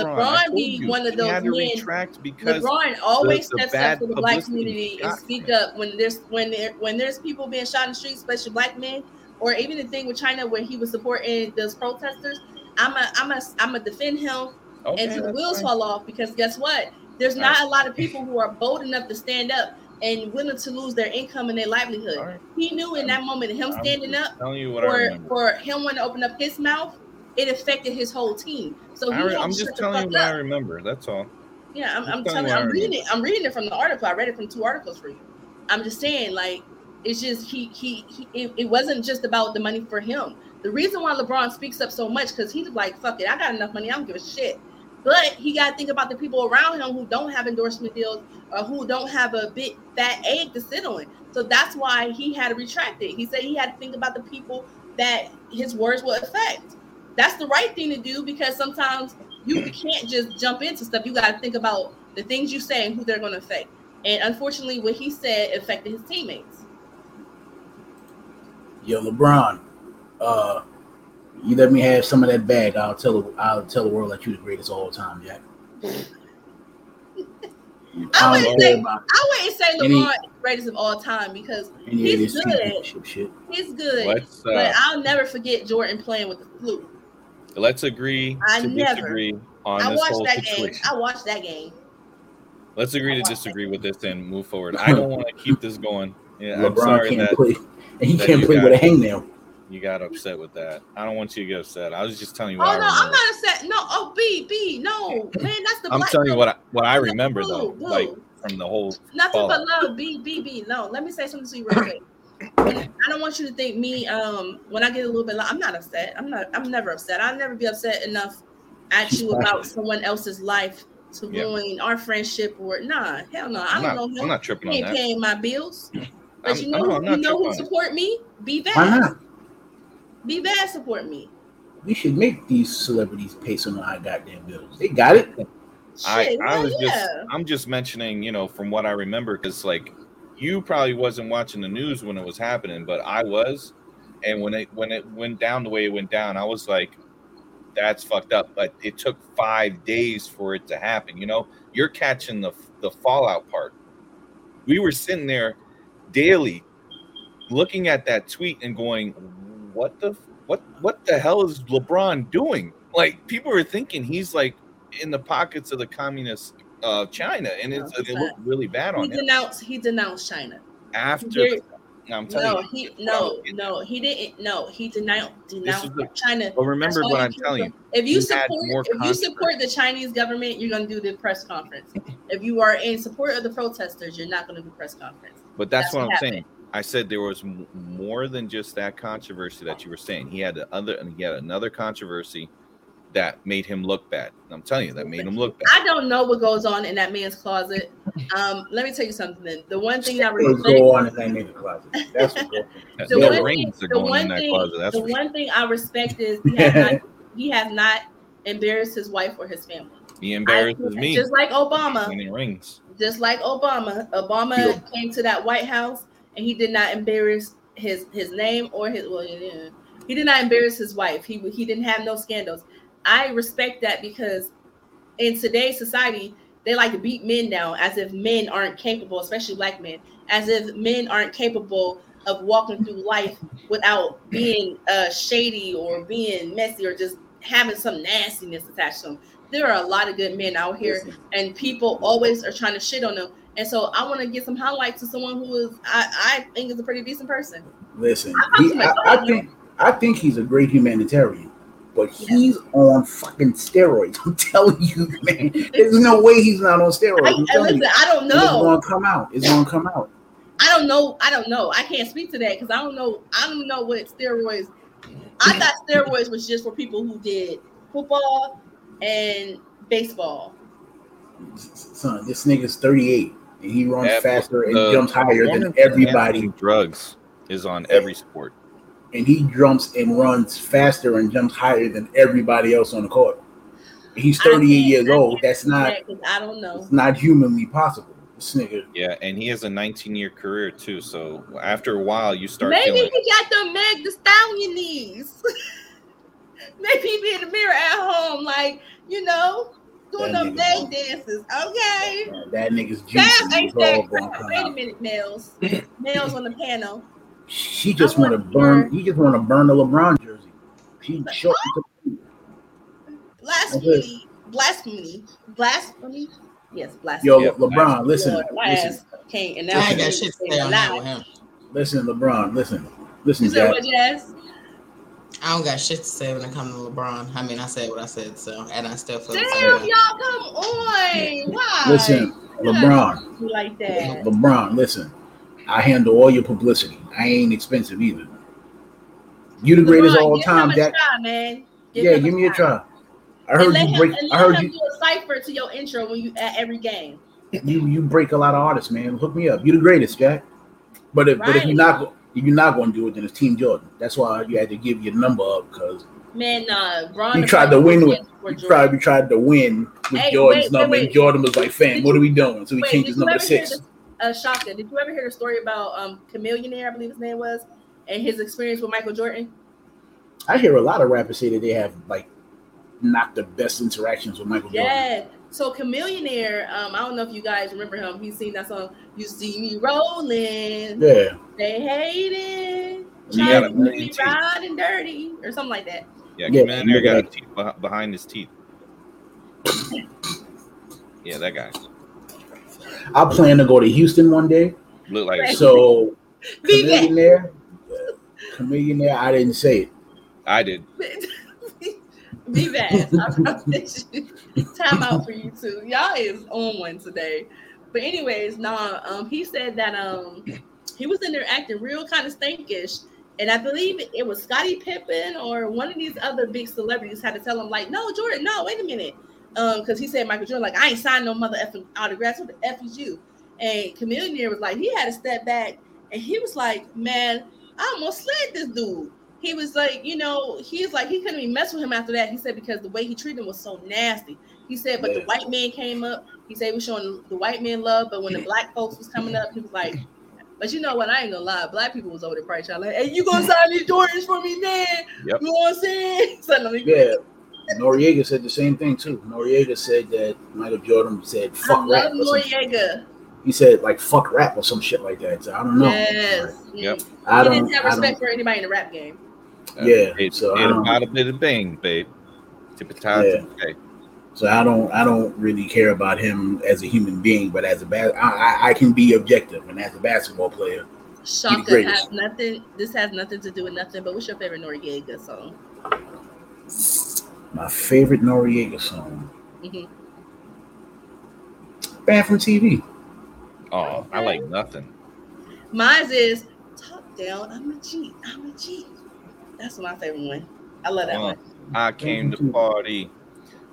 LeBron be you, one of those men- because LeBron always the steps up for the black community and speak up when there's when there when there's people being shot in the streets, especially black men, or even the thing with China where he was supporting those protesters. I'm a I'm a I'm a defend him okay, until the wheels fine. fall off because guess what? There's All not a lot of people who are bold enough to stand up and willing to lose their income and their livelihood. Right. He knew in that moment him standing up what for for him wanting to open up his mouth, it affected his whole team. So he re- I'm just telling you what I remember. That's all. Yeah, I'm, I'm I'm telling telling. you I I'm reading it. I'm reading it from the article. I read it from two articles for you. I'm just saying, like, it's just he he, he it, it wasn't just about the money for him. The reason why LeBron speaks up so much because he's like, fuck it, I got enough money. I don't give a shit. But he got to think about the people around him who don't have endorsement deals or who don't have a big fat egg to sit on. So that's why he had to retract it. He said he had to think about the people that his words will affect. That's the right thing to do because sometimes you <clears throat> can't just jump into stuff. You got to think about the things you say and who they're going to affect. And unfortunately, what he said affected his teammates. Yo, LeBron, uh, you let me have some of that bag. I'll tell the I'll tell the world that you're the greatest of all time, Jack. <laughs> I don't wouldn't say- I wouldn't say LeBron is the greatest of all time because any of he's good. championship shit. he's good. Let's but uh, I'll never forget Jordan playing with the flute. let's agree I to never- disagree on I this watched whole that game. I watched that game. Let's agree I to disagree with this and move forward. <laughs> I don't want to keep this going. Yeah, I'm LeBron sorry can't that play, and <laughs> he can't play got- with a hangnail. you got upset with that. I don't want you to get upset. I was just telling you Oh what no, I I'm not upset. No, oh B B no man, that's the. I'm black telling you what I, what I Blue, remember though, blue. like from the whole. Nothing but Fallout. love. B B B. No, let me say something to you real quick. I don't want you to think me. Um, when I get a little bit, I'm not upset. I'm not. I'm never upset. I'll never be upset enough at you about someone else's life to Yeah. ruin our friendship or nah. Hell no. I I'm don't not, know I'm not tripping He on ain't that. paying my bills. But I'm, you know, who- I'm you know who tripping on it. support me? Be Why bad. not? Be bad. Support me. We should make these celebrities pay some of our goddamn bills. They got it. I, Shit, I hell was yeah. just I'm just mentioning, you know, from what I remember, because like you probably wasn't watching the news when it was happening, but I was. And when it when it went down the way it went down, I was like, that's fucked up. But it took five days for it to happen. You know, you're catching the the fallout part. We were sitting there daily looking at that tweet and going, What the what what the hell is LeBron doing? Like people are thinking he's like in the pockets of the communist uh, China, and it's, it looked really bad He on him denounced. He denounced China. after. Very- I'm telling No, you, he no no he didn't. No, he denounced denounced the- China. but remember what I'm telling you. If you you support, if you support the Chinese government, you're going to do the press conference. if you are in support of the protesters, you're not going to do press conference. But that's, That's what what I'm saying. I said there was m- more than just that controversy that you were saying. He had other, and he had another controversy that made him look bad. I'm telling you, that made him look bad. I don't know what goes on in that man's closet. Um, let me tell you something. Then. The one thing I Let's respect, go on and thing in the closet. That's what <laughs> That- the no one rings thing, are the going in one that thing, closet. That's the for sure. one thing I respect is <laughs> he has not, he has not embarrassed his wife or his family. He embarrasses I- me. Just like Obama. winning rings. Just like Obama. Obama Yeah. came to that White House and he did not embarrass his his name or his well, yeah, he did not embarrass his wife. He he didn't have no scandals. I respect that because in today's society they like to beat men down as if men aren't capable, especially black men, as if men aren't capable of walking through life without being uh, shady or being messy or just having some nastiness attached to them. There are a lot of good men out here and people always are trying to shit on them. And so I want to give some highlights to someone who is I, I think is a pretty decent person. Listen, he, I, I think I think he's a great humanitarian, but he's on fucking steroids. I'm <laughs> telling you, man. There's no way he's not on steroids. I, I'm and telling listen, you. I don't know. It's gonna come out. It's gonna come out. I don't know. I don't know. I can't speak to that because I don't know. I don't know what steroids. I thought steroids was just for people who did football and baseball. Son, this nigga's 38 and he runs Yeah, faster and the uh, jumps higher than everybody. drugs is on every sport. And he jumps and runs faster and jumps higher than everybody else on the court. He's I can't- 38 years I old. That's not I don't know. it's not humanly possible. This nigga. Yeah, and he has a 19 year career too. So after a while, you start Maybe feeling. he got the Meg the Stallion knees. <laughs> Maybe he be in the mirror at home, like you know, doing That them nigga leg dances. Okay. uh, that nigga's Damn, juices ain't that crap. Wait a minute, Nails. Nails <clears throat> on the panel. She just want to burn. her- He just want to burn the LeBron jersey. She short. Blasphemy. Blasphemy. Blasphemy. Yes, blasphemy. Yo, Yeah, LeBron, listen, Lord, my listen, ass can't. And I now ain't got shit to say on that with him. listen, LeBron, listen, listen, You said Jack. what, Jazz? I don't got shit to say when it comes to LeBron. I mean, I said what I said, so and I still feel the Damn, same. y'all, come on. Why? Listen, LeBron, You like that? LeBron, listen. I handle all your publicity. I ain't expensive either. You the greatest LeBron, all give time, him a Jack. Try, man. Yeah, give me a try. I heard let you him, break. and I heard you. do a cipher to your intro when you at every game. You you break a lot of artists, man. Hook me up. You the greatest, Jack. But if but if you're not if you're not going to do it, then it's Team Jordan. That's why you had to give your number up because Man, nah, Bron. You tried to win with- you Jordan. probably tried to win with Hey, Jordan's wait, wait, number, wait. and Jordan was like, "Fam, what you- are we doing?" So he Wait, changed his number to six. this- Uh, Shaka, did you ever hear the story about um Chamillionaire? I believe his name was, and his experience with Michael Jordan. I hear a lot of rappers say that they have like not the best interactions with Michael Jordan. Yeah. So Chamillionaire, um, I don't know if you guys remember him. He's seen that song. You see me rolling, Yeah, they hate it. You Trying to be teeth. riding dirty or something like that. Yeah, Yeah, yeah got that. teeth behind his teeth. yeah, that guy I plan to go to Houston one day. looked like. Right. So <laughs> Be back. Chamillionaire, Chamillionaire, I didn't say it. I did. <laughs> Be you. Time out for you two. Y'all is on one today. But anyways, nah, um, he said that um he was in there acting real kind of stankish. And I believe it, was Scottie Pippen or one of these other big celebrities had to tell him, like, no, Jordan, no, wait a minute. Um, because he said Michael Jordan, like, I ain't signed no mother effing autographs. What the F is you? And Chamillionaire was like, he had to step back and he was like, Man, I almost slid this dude he was like, you know, he's like he couldn't even mess with him after that. He said because the way he treated him was so nasty. He said, but the white man came up. He said he was showing the white man love, but when the black folks was coming up, he was like, but you know what? I ain't gonna lie. Black people was over the price. Y'all like, hey, you gonna sign these Jordans for me, man? Yep. You know what I'm saying? <laughs> So Yeah, Noreaga said the same thing too. Noreaga said that Michael Jordan said I "fuck rap." Or some. Noreaga. He said like "fuck rap" or some shit like that. So I don't know. Yes. Yep. I he don't. didn't have respect for anybody in the rap game. Uh, Yeah, It, so I it don't- about a bang, babe. Tip it top. Yeah. Okay. So I don't. I don't really care about him as a human being, but as a bas- I, I, I can be objective, and as a basketball player, Shaka has nothing. This has nothing to do with nothing. But what's your favorite Noreaga song? my favorite Noreaga song, Mhm. "Bad from TV." Oh, I like nothing. Mine is top down. I'm a G. I'm a G. That's my favorite one. I love that Uh, one. I came to party.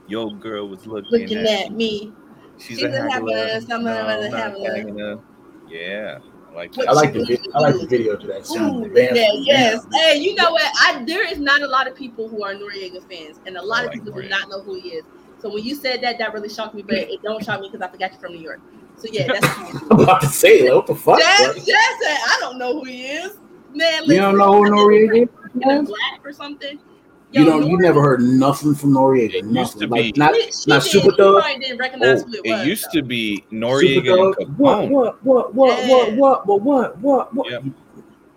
Your girl was looking, Looking at, at me. me. She's, she's a a haggler. haggler, some No, of them are I'm haggler. Yeah, I like that. I like the vi- I like the video to that song. Ooh, the band, yeah, yes. band- Hey, you know what? I there is not a lot of people who are Noreaga fans, and a lot I of like people do not know who he is. So when you said that, that really shocked me, but it don't shock me because I forgot you're from New York. So yeah, that's <laughs> I'm about to say, like, what the fuck? Jazz, bro? Jazz said, I don't know who he is. Man, You don't know who Noreaga is? In black or something. You Yo, don't. You never heard nothing from Noreaga. It used Nothing. to Like be- not She- she not did. Super She Thug. didn't recognize Oh, who it oh, it was. used though. to be Super Noreaga and Capone. What? What? What? Yeah. What? What? What? What? What? What? Yep.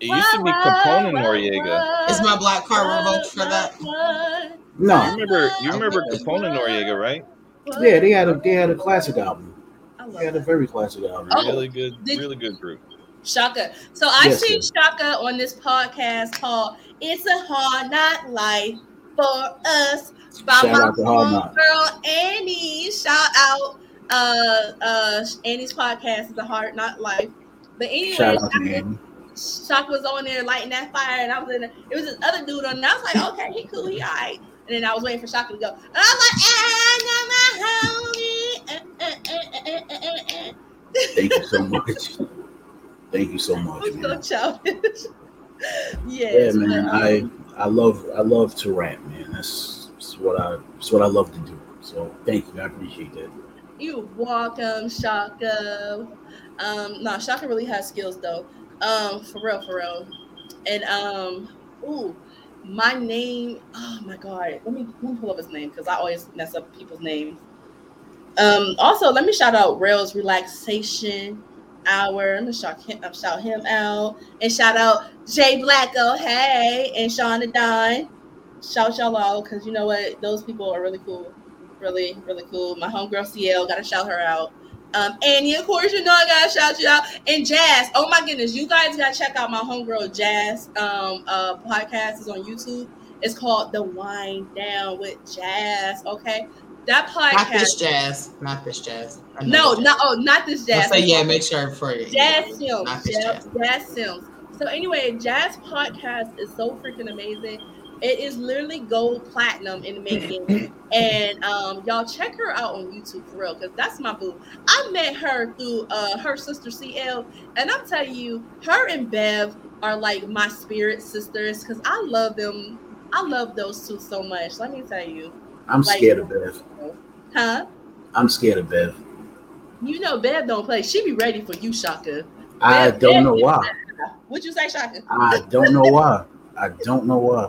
It used to be Capone and Noreaga. Is my black card revoked for that? No. You remember? You remember Capone and Noreaga, right? Yeah, they had a they had a classic album. They had a very classic album. Oh. Really good, Did- really good group. Shaka. So I Yes, seen yes. Shaka on this podcast called "It's a Hard Knock Life for Us" by Shout my out to Hard Knock. girl Annie. Shout out, uh, uh, Annie's podcast is a Hard Knock Life. But anyway, Shout out to Annie. Shaka was on there lighting that fire, and I was in. There. It was this other dude on, there. I was like, okay, he cool, he alright. And then I was waiting for Shaka to go, and I'm like, I my homie. Eh, eh, eh. Thank you so <laughs> much. Thank you so much, I'm so man. Childish. <laughs> Yeah, yes, man. I I love I love to rap, man. That's, that's what I that's what I love to do. So thank you. I appreciate that. You're welcome, Shaka. Um, no, Shaka really has skills though. Um, for real, for real. And um, ooh, my name. Oh my god, let me let me pull up his name because I always mess up people's names. Um, also let me shout out Rails Relaxation Hour. I'm gonna shout him, out, and shout out Jay Blacko, hey, and Sean the Don. Shout y'all out because you know what, those people are really cool really, really cool. My homegirl CL, gotta shout her out. Um, Annie, of course, you know I gotta shout you out. And Jazz, oh my goodness, you guys gotta check out my homegirl Jazz um uh podcast is on YouTube. It's called The Wind Down with Jazz. Okay. That Not this jazz. Not this jazz. No, not oh, not this jazz. say yeah. Make sure for you. Jazz Sims. Not this Jazz, jazz. Jazz Sims. So anyway, Jazz podcast is so freaking amazing. It is literally gold platinum in the making. <laughs> and um, y'all check her out on YouTube for real, because that's my boo. I met her through uh, her sister CL, and I'm telling you, her and Bev are like my spirit sisters, because I love them. I love those two so much. Let me tell you. I'm Like- scared of Bev. Huh? I'm scared of Bev. You know Bev don't play. She be ready for you, Shaka. I Bev- don't Bev know why. What'd you say, Shaka? I don't know why. I don't know why.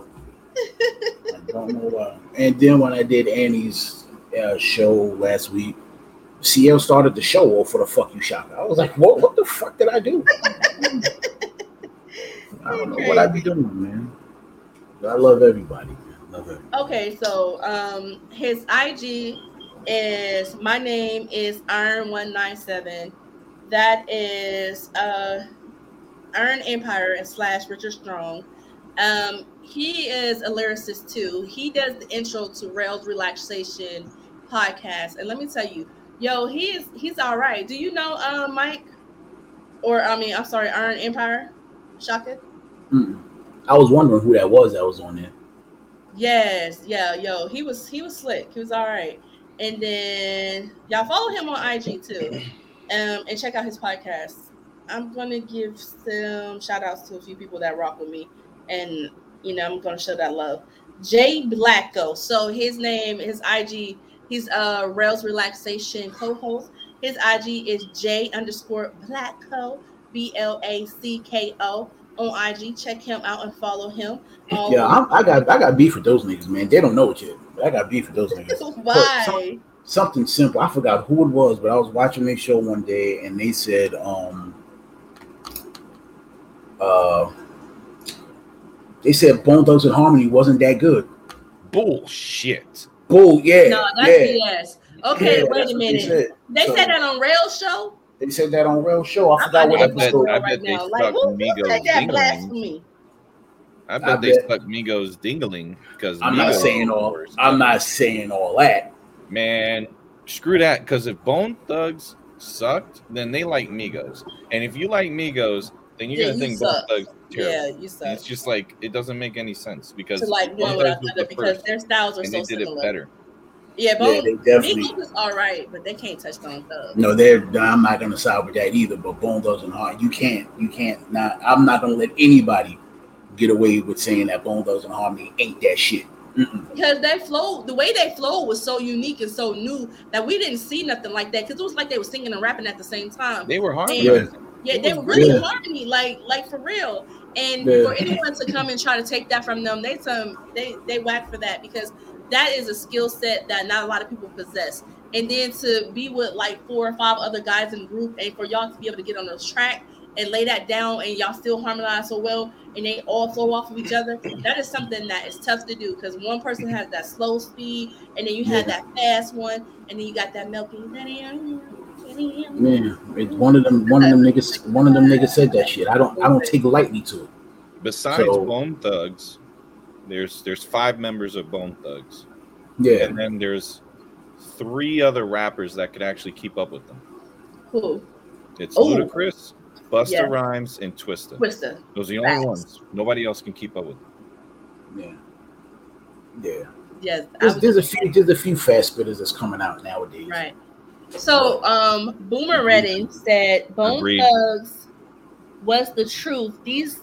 <laughs> I don't know why. And then when I did Annie's uh, show last week, CL started the show off for the fuck you shaka. I was like, what? What the fuck did I do? <laughs> I don't know what I'd be doing, man. I love everybody. Everybody. Okay, so um his IG is my name is Iron197. That is uh Iron Empire slash Richard Strong. Um he is a lyricist too. He does the intro to Rails Relaxation podcast. And let me tell you, yo, he is he's all right. Do you know uh Mike? Or I mean, I'm sorry, Iron Empire? Shaka? Mm-mm. I was wondering who that was that was on there. Yes, yeah, yo, he was he was slick. He was all right. And then y'all follow him on IG too, um, and check out his podcast. I'm gonna give some shout outs to a few people that rock with me, and you know I'm gonna show that love. Jay Blacko. So his name, his IG, he's a Rails Relaxation co-host. His IG is J underscore Blacko, B L A C K O on IG. Check him out and follow him. Um, Yeah, I'm, I got I got beef with those niggas, man. They don't know it yet, but I got beef with those <laughs> niggas. Why? Something simple. I forgot who it was, but I was watching their show one day, and they said, um, uh, they said Bone Thugs and Harmony wasn't that good. Bullshit. Bull, yeah, No, that's yeah. BS. Okay, yeah, wait a minute. They said, They So- said that on Rail's show. They said that on Real Show. I I'm forgot about what to I bet- episode. I right bet they now. Like, stuck who, who Migos said that dingling. blasphemy? I bet I they bet- stuck Migos dingling because I'm not saying all. I'm not saying all that. Man, screw that. Because if Bone Thugs sucked, then they like Migos, and if you like Migos, then you're Yeah, gonna you think Bone. Thugs is terrible. Yeah, you And suck. it's just like it doesn't make any sense because To like Bone one without Thugs was the other because first, their styles are and so they did it similar. better. Yeah, Yeah, Bone they definitely. Migos is all right, but they can't touch Bone Thugs. No, they're. I'm not gonna side with that either. But Bone Thugs and Harmony, you can't. You can't. Not. I'm not gonna let anybody get away with saying that Bone Thugs and Harmony ain't that shit. Mm-mm. because they flow the way they flow was so unique and so new that we didn't see nothing like that because it was like they were singing and rapping at the same time. They were Yeah. Yeah, they were really great. in harmony, like like for real. And Yeah. for anyone to come and try to take that from them, they some they they whack for that because that is a skill set that not a lot of people possess. And then to be with like four or five other guys in the group, and for y'all to be able to get on those track and lay that down, and y'all still harmonize so well, and they all flow off of each other. That is something that is tough to do because one person has that slow speed, and then you have Yeah. that fast one, and then you got that milky. Man, it's one of them. One of them niggas. One of them niggas said that shit. I don't. I don't take lightly to it. Besides So- Bone Thugs, there's there's five members of Bone Thugs, Yeah. and then there's three other rappers that could actually keep up with them. Cool. It's Oh. Ludacris, Busta Yeah. Rhymes, and Twista. Twister. Those are the only Facts. ones. Nobody else can keep up with. Them. Yeah. Yeah. Yes. There's, there's a few. There's a few fast spitters that's coming out nowadays. Right. So, um, Boomer Redding said Bone Agreed. Thugs was the truth. These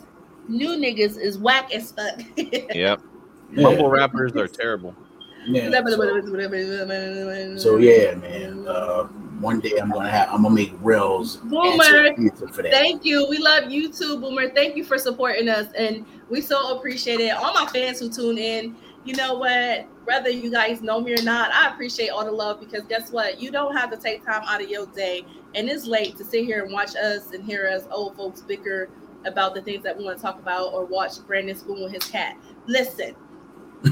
new niggas is whack as fuck. Yep. <laughs> Yeah. Mumble rappers are terrible. Yeah. <laughs> So, so yeah, man. Uh, one day I'm gonna have. I'm gonna make rails. Boomer, answer- answer for that. Thank you. We love you too, Boomer. Thank you for supporting us, and we so appreciate it. All my fans who tune in, you know what? Whether you guys know me or not, I appreciate all the love because guess what? You don't have to take time out of your day, and it's late to sit here and watch us and hear us old folks bicker about the things that we want to talk about, or watch Brandon spoon with his cat. Listen,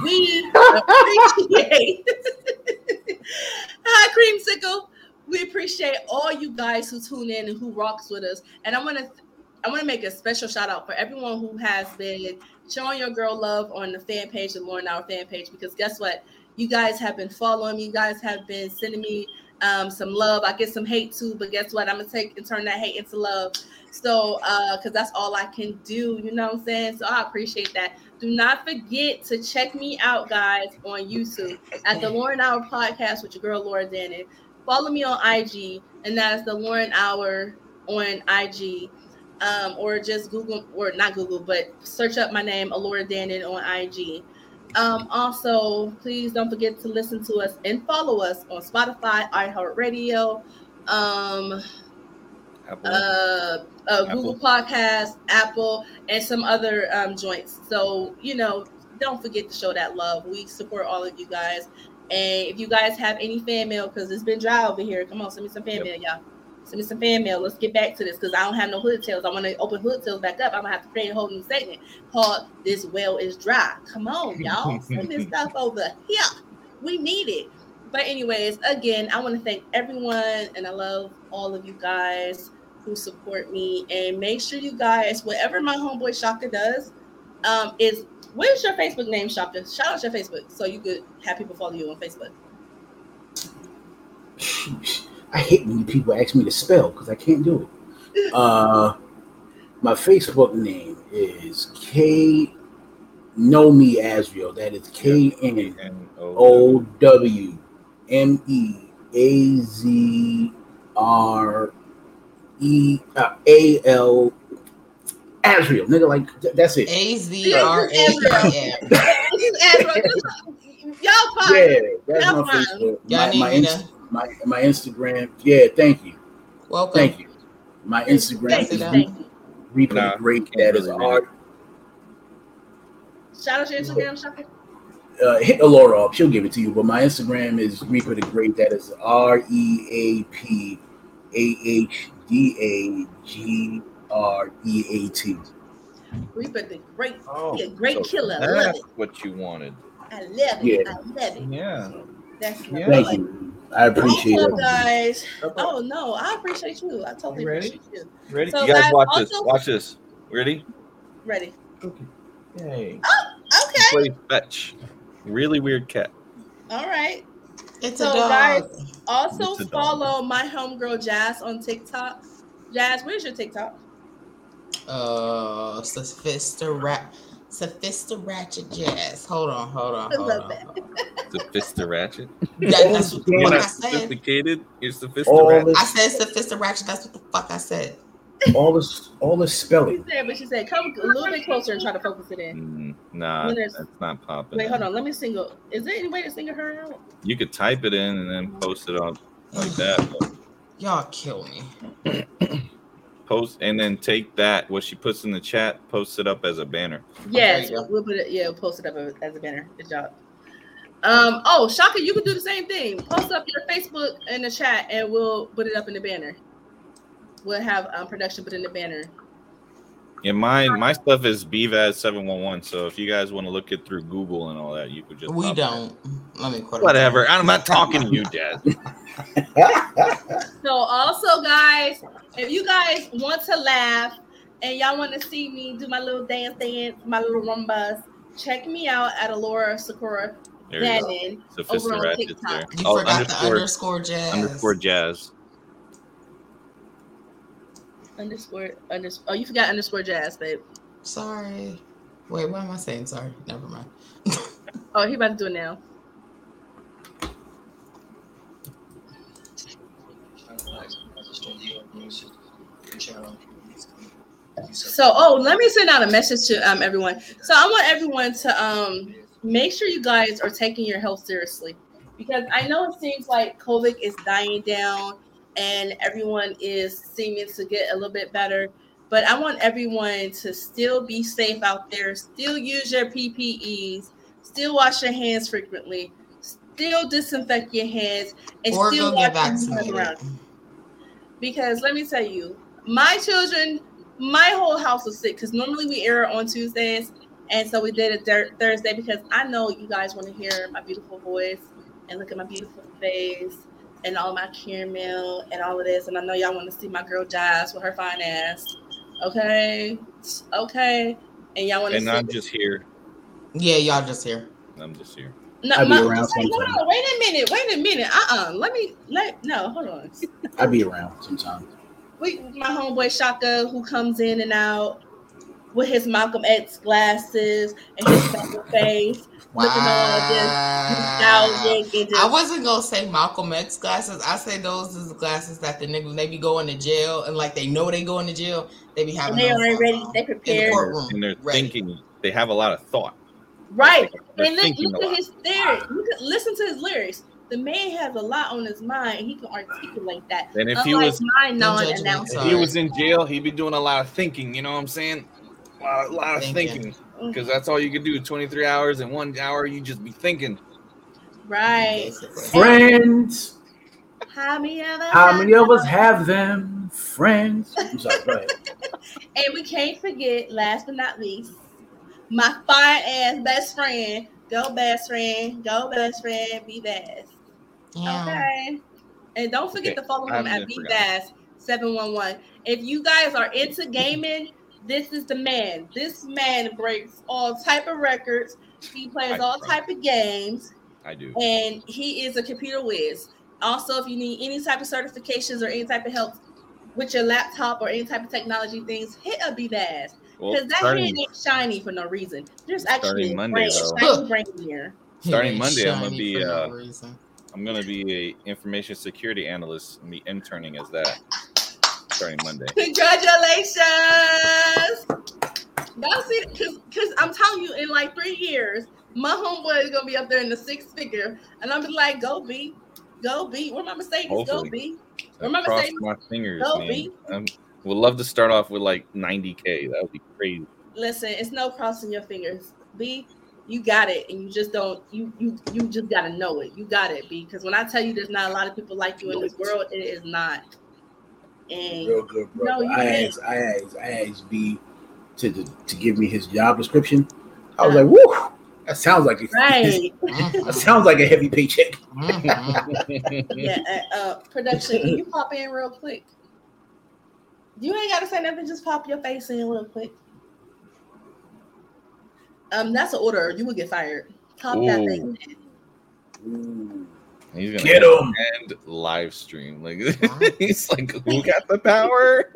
we <laughs> appreciate. <laughs> Hi, Creamsicle. We appreciate all you guys who tune in and who rocks with us. And I want to I want to make a special shout out for everyone who has been showing your girl love on the fan page, the Lauren Hour fan page, because guess what? You guys have been following me. You guys have been sending me um, some love. I get some hate too, but guess what? I'm gonna take and turn that hate into love. So, uh, because that's all I can do, you know what I'm saying? So I appreciate that. Do not forget to check me out, guys, on YouTube at the Lauren Hour podcast with your girl Laura Dannon. Follow me on IG, and that is the Lauren Hour on IG. Um, or just Google, or not Google, but search up my name, Alora Dannon, on IG. Um, also, please don't forget to listen to us and follow us on Spotify, iHeartRadio, um, Apple. uh, uh, Google Podcasts, Apple, and some other um, joints. So, you know, don't forget to show that love. We support all of you guys. And if you guys have any fan mail, because it's been dry over here, come on, send me some fan Yep. mail, y'all. Send me some fan mail. Let's get back to this because I don't have no hood tails. I want to open hood tails back up. I'm gonna have to create a whole new segment called "This Well Is Dry." Come on, y'all, <laughs> send this stuff over here. We need it. But anyways, again, I want to thank everyone, and I love all of you guys who support me. And make sure you guys, whatever my homeboy Shaka does, um, is what is your Facebook name, Shaka? Shout out your Facebook so you could have people follow you on Facebook. <laughs> I hate when people ask me to spell because I can't do it. Uh, my Facebook name is K. Know me Asriel. That is K N and O W M E A Z R E A L Asriel. Nigga, like that's it. A Z R A <laughs> E M. Y'all fine. Yeah, that's That's my fine. Facebook. Y'all My, need my, me Inst- to my my Instagram. Yeah, thank you, welcome. thank you. My Instagram Thank is you. Instagram. Thank. Reaper Nah, the Great. can't That is really read R. Shout out your Instagram, Shaka. Uh, hit Laura up; she'll give it to you. But my Instagram is Reaper the Great. That is R E A P A H D A G R E A T. Reaper the great, Oh, he great so killer. I love That's it. what you wanted. I love it. Yeah. I love it. Yeah. That's my Yeah. Thank you. I appreciate Also, it. guys. Oh no, I appreciate you. I totally You ready? appreciate you. Ready? So, you guys guys, watch also- this. Watch this. Ready? Ready? Okay. Yay. Oh, okay. Play fetch. Really weird cat. All right. It's So, a dog. guys- Also a dog. follow my homegirl Jazz on TikTok. Jazz, where's your TikTok? Uh, sophister rap, sophister ratchet jazz. Hold on, hold on, I hold love on. that. hold on. <laughs> The Ratchet. That, that's what the I not said. sophisticated. You're All sophisticated. I said sophister ratchet. That's what the fuck I said. <laughs> all this all this She spelling. said, but she said, come a little bit closer and try to focus it in. Mm, nah, that's not popping. Wait, hold on. Let me single. Is there any way to single her out? You could type it in and then post it on like that. but Y'all kill me. <clears throat> Post and then take that what she puts in the chat, post it up as a banner. Yes, There you we'll put it. Yeah, we'll post it up as- as a banner. Good job. Um. Oh, Shaka, you can do the same thing. Post up your Facebook in the chat, and we'll put it up in the banner. We'll have um, production put in the banner. And my my stuff is BVAS seven one one. So if you guys want to look it through Google and all that, you could just We don't. Let me quit. Whatever. I'm not talking to you, Jazz. <laughs> So also, guys, if you guys want to laugh and y'all want to see me do my little dance dance, my little rumbas, check me out at Alora Sakura There you go. Over on Ratchet there. TikTok. You Oh, forgot underscore, the underscore jazz. underscore jazz. Underscore underscore. Oh, you forgot underscore jazz, babe. Sorry. Wait, what am I saying? Sorry. Never mind. <laughs> Oh, he about to do it now. So, oh, let me send out a message to um everyone. So, I want everyone to um make sure you guys are taking your health seriously because I know it seems like COVID is dying down and everyone is seeming to get a little bit better. But I want everyone to still be safe out there, still use your PPEs, still wash your hands frequently, still disinfect your hands, and or still go get watch vaccinated. around. Because let me tell you, my children, my whole house was sick because normally we air on Tuesdays, and so we did it thir- Thursday because I know you guys want to hear my beautiful voice and look at my beautiful face and all my caramel and all of this, and I know y'all want to see my girl Jazz with her fine ass. Okay, okay, and y'all want to And see. I'm just here. Yeah, y'all just here. I'm just here. no, I'll be my- around wait, hold sometime. on, wait a minute, wait a minute. Uh uh let me let no, hold on. I'll be around sometime. we my homeboy Shaka who comes in and out with his Malcolm X glasses and his fucking <laughs> face, looking all this Wow. nostalgic and I wasn't gonna say Malcolm X glasses. I say those is the glasses that the niggas they be going to jail and like they know they going to jail. They be having and they those already on, ready, they in the courtroom. And they're ready. thinking. They have a lot of thought. Right. They're And look, thinking look at his lyrics. Listen to his lyrics. The man has a lot on his mind and he can articulate that. And if he was my judgment. non-announcer. if he was in jail, he'd be doing a lot of thinking. You know what I'm saying? A lot, a lot of Thinking. thinking. Because that's all you can do. 23 hours in one hour, you just be thinking. Right. Friends. How many of us? How have many of us them? have them? Friends. I'm sorry. <laughs> And we can't forget, last but not least, my fine ass best friend. Go best friend. Go best friend. Be best. Yeah. Okay. And don't forget Okay, to follow I him at haven't been forgotten. BBass 711. If you guys are into gaming, this is the man. This man breaks all type of records. He plays I- all type of games, I do. and he is a computer whiz. Also, if you need any type of certifications or any type of help with your laptop or any type of technology things, hit a BBass. Well, Because that starting, hand ain't shiny for no reason. There's actually a Monday, brain, shiny <laughs> brain here. Starting He Monday, I'm gonna be, for no uh, reason. I'm gonna be a information security analyst and be interning as that. Starting Monday. Congratulations! See, because because I'm telling you, in like three years, my homeboy is gonna be up there in the six figure, and I'm be like, go B, go B. Where my Mercedes? Go Hopefully. B. Remember Cross saying- my fingers, Go, man. B. Um, would love to start off with like 90k. That would be crazy. Listen, it's no crossing your fingers. B, you got it, and you just don't. You you you just gotta know it. You got it, B. Because when I tell you, there's not a lot of people like you in this world. It is not. And Real good, bro. No, I did. asked, I asked, I asked B to, to to give me his job description. I was like, woo, that sounds like a, <laughs> right, that sounds like a heavy paycheck. Mhm. yeah. Uh, uh, production, can you <laughs> pop in real quick? You ain't gotta say nothing. Just pop your face in real quick. Um, that's an order. You would get fired. Pop that Ooh. thing. Ooh. He's gonna Get him. and live stream. Like he's like, who got the power?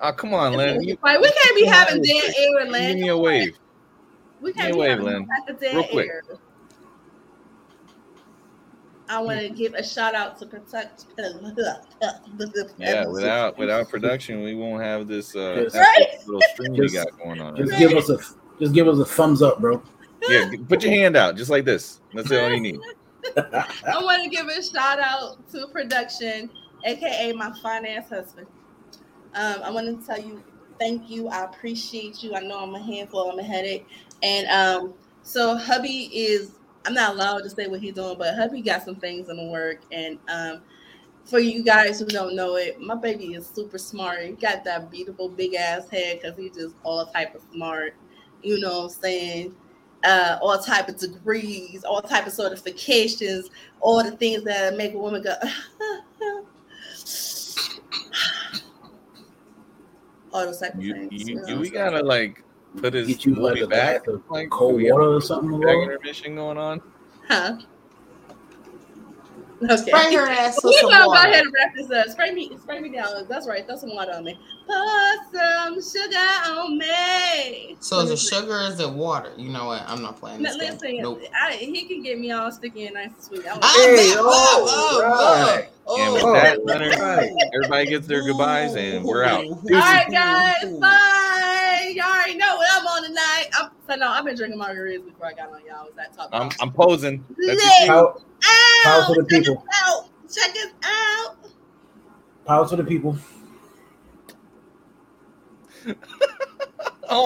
oh, come on, Len. You, Like, we can't be having on, dead air and give me a wave. We Give me can't a be wave, having Lynn. no type of dead Real quick. air. I want to give a shout out to protect. Yeah, without without production, we won't have this uh, Right. little stream we got going on. Just give us a just give us a thumbs up, bro. Yeah, put your hand out just like this. That's all you need. <laughs> I want to give a shout out to production, aka my finance husband. Um, I want to tell you thank you. I appreciate you. I know I'm a handful. I'm a headache, and um, so hubby is. I'm not allowed to say what he's doing, but hubby got some things in the work, and um, for you guys who don't know it, my baby is super smart. He got that beautiful big ass head because he's just all type of smart. You know what I'm saying? Uh, all type of degrees, all type of certifications, all the things that make a woman go. <sighs> all those type of You, things. you, you know you we I'm saying? gotta like put his Get you like movie a back. of Like cold water or something. drag Lord. intermission going on. Huh? Okay. Spray her ass with We're some gonna go ahead and wrap this up. Spray me, spray me down. That's right. Throw some water on me. Put some sugar on me. So is it sugar is it water? You know what? I'm not playing No, this game. listen, Nope. I, he can get me all sticky and nice and sweet. I want- Hey, that- oh, oh, right. oh, And with oh. that, Leonard, everybody gets their goodbyes, and we're out. All right, guys. Bye. Y'all already know what I'm on tonight. I'm, so no, I've been drinking margaritas before I got on y'all. Was that talk? I'm. I'm posing. That's Lit. your. Power, power Ow, to the check people. us out. Check us out. power to the people. <laughs>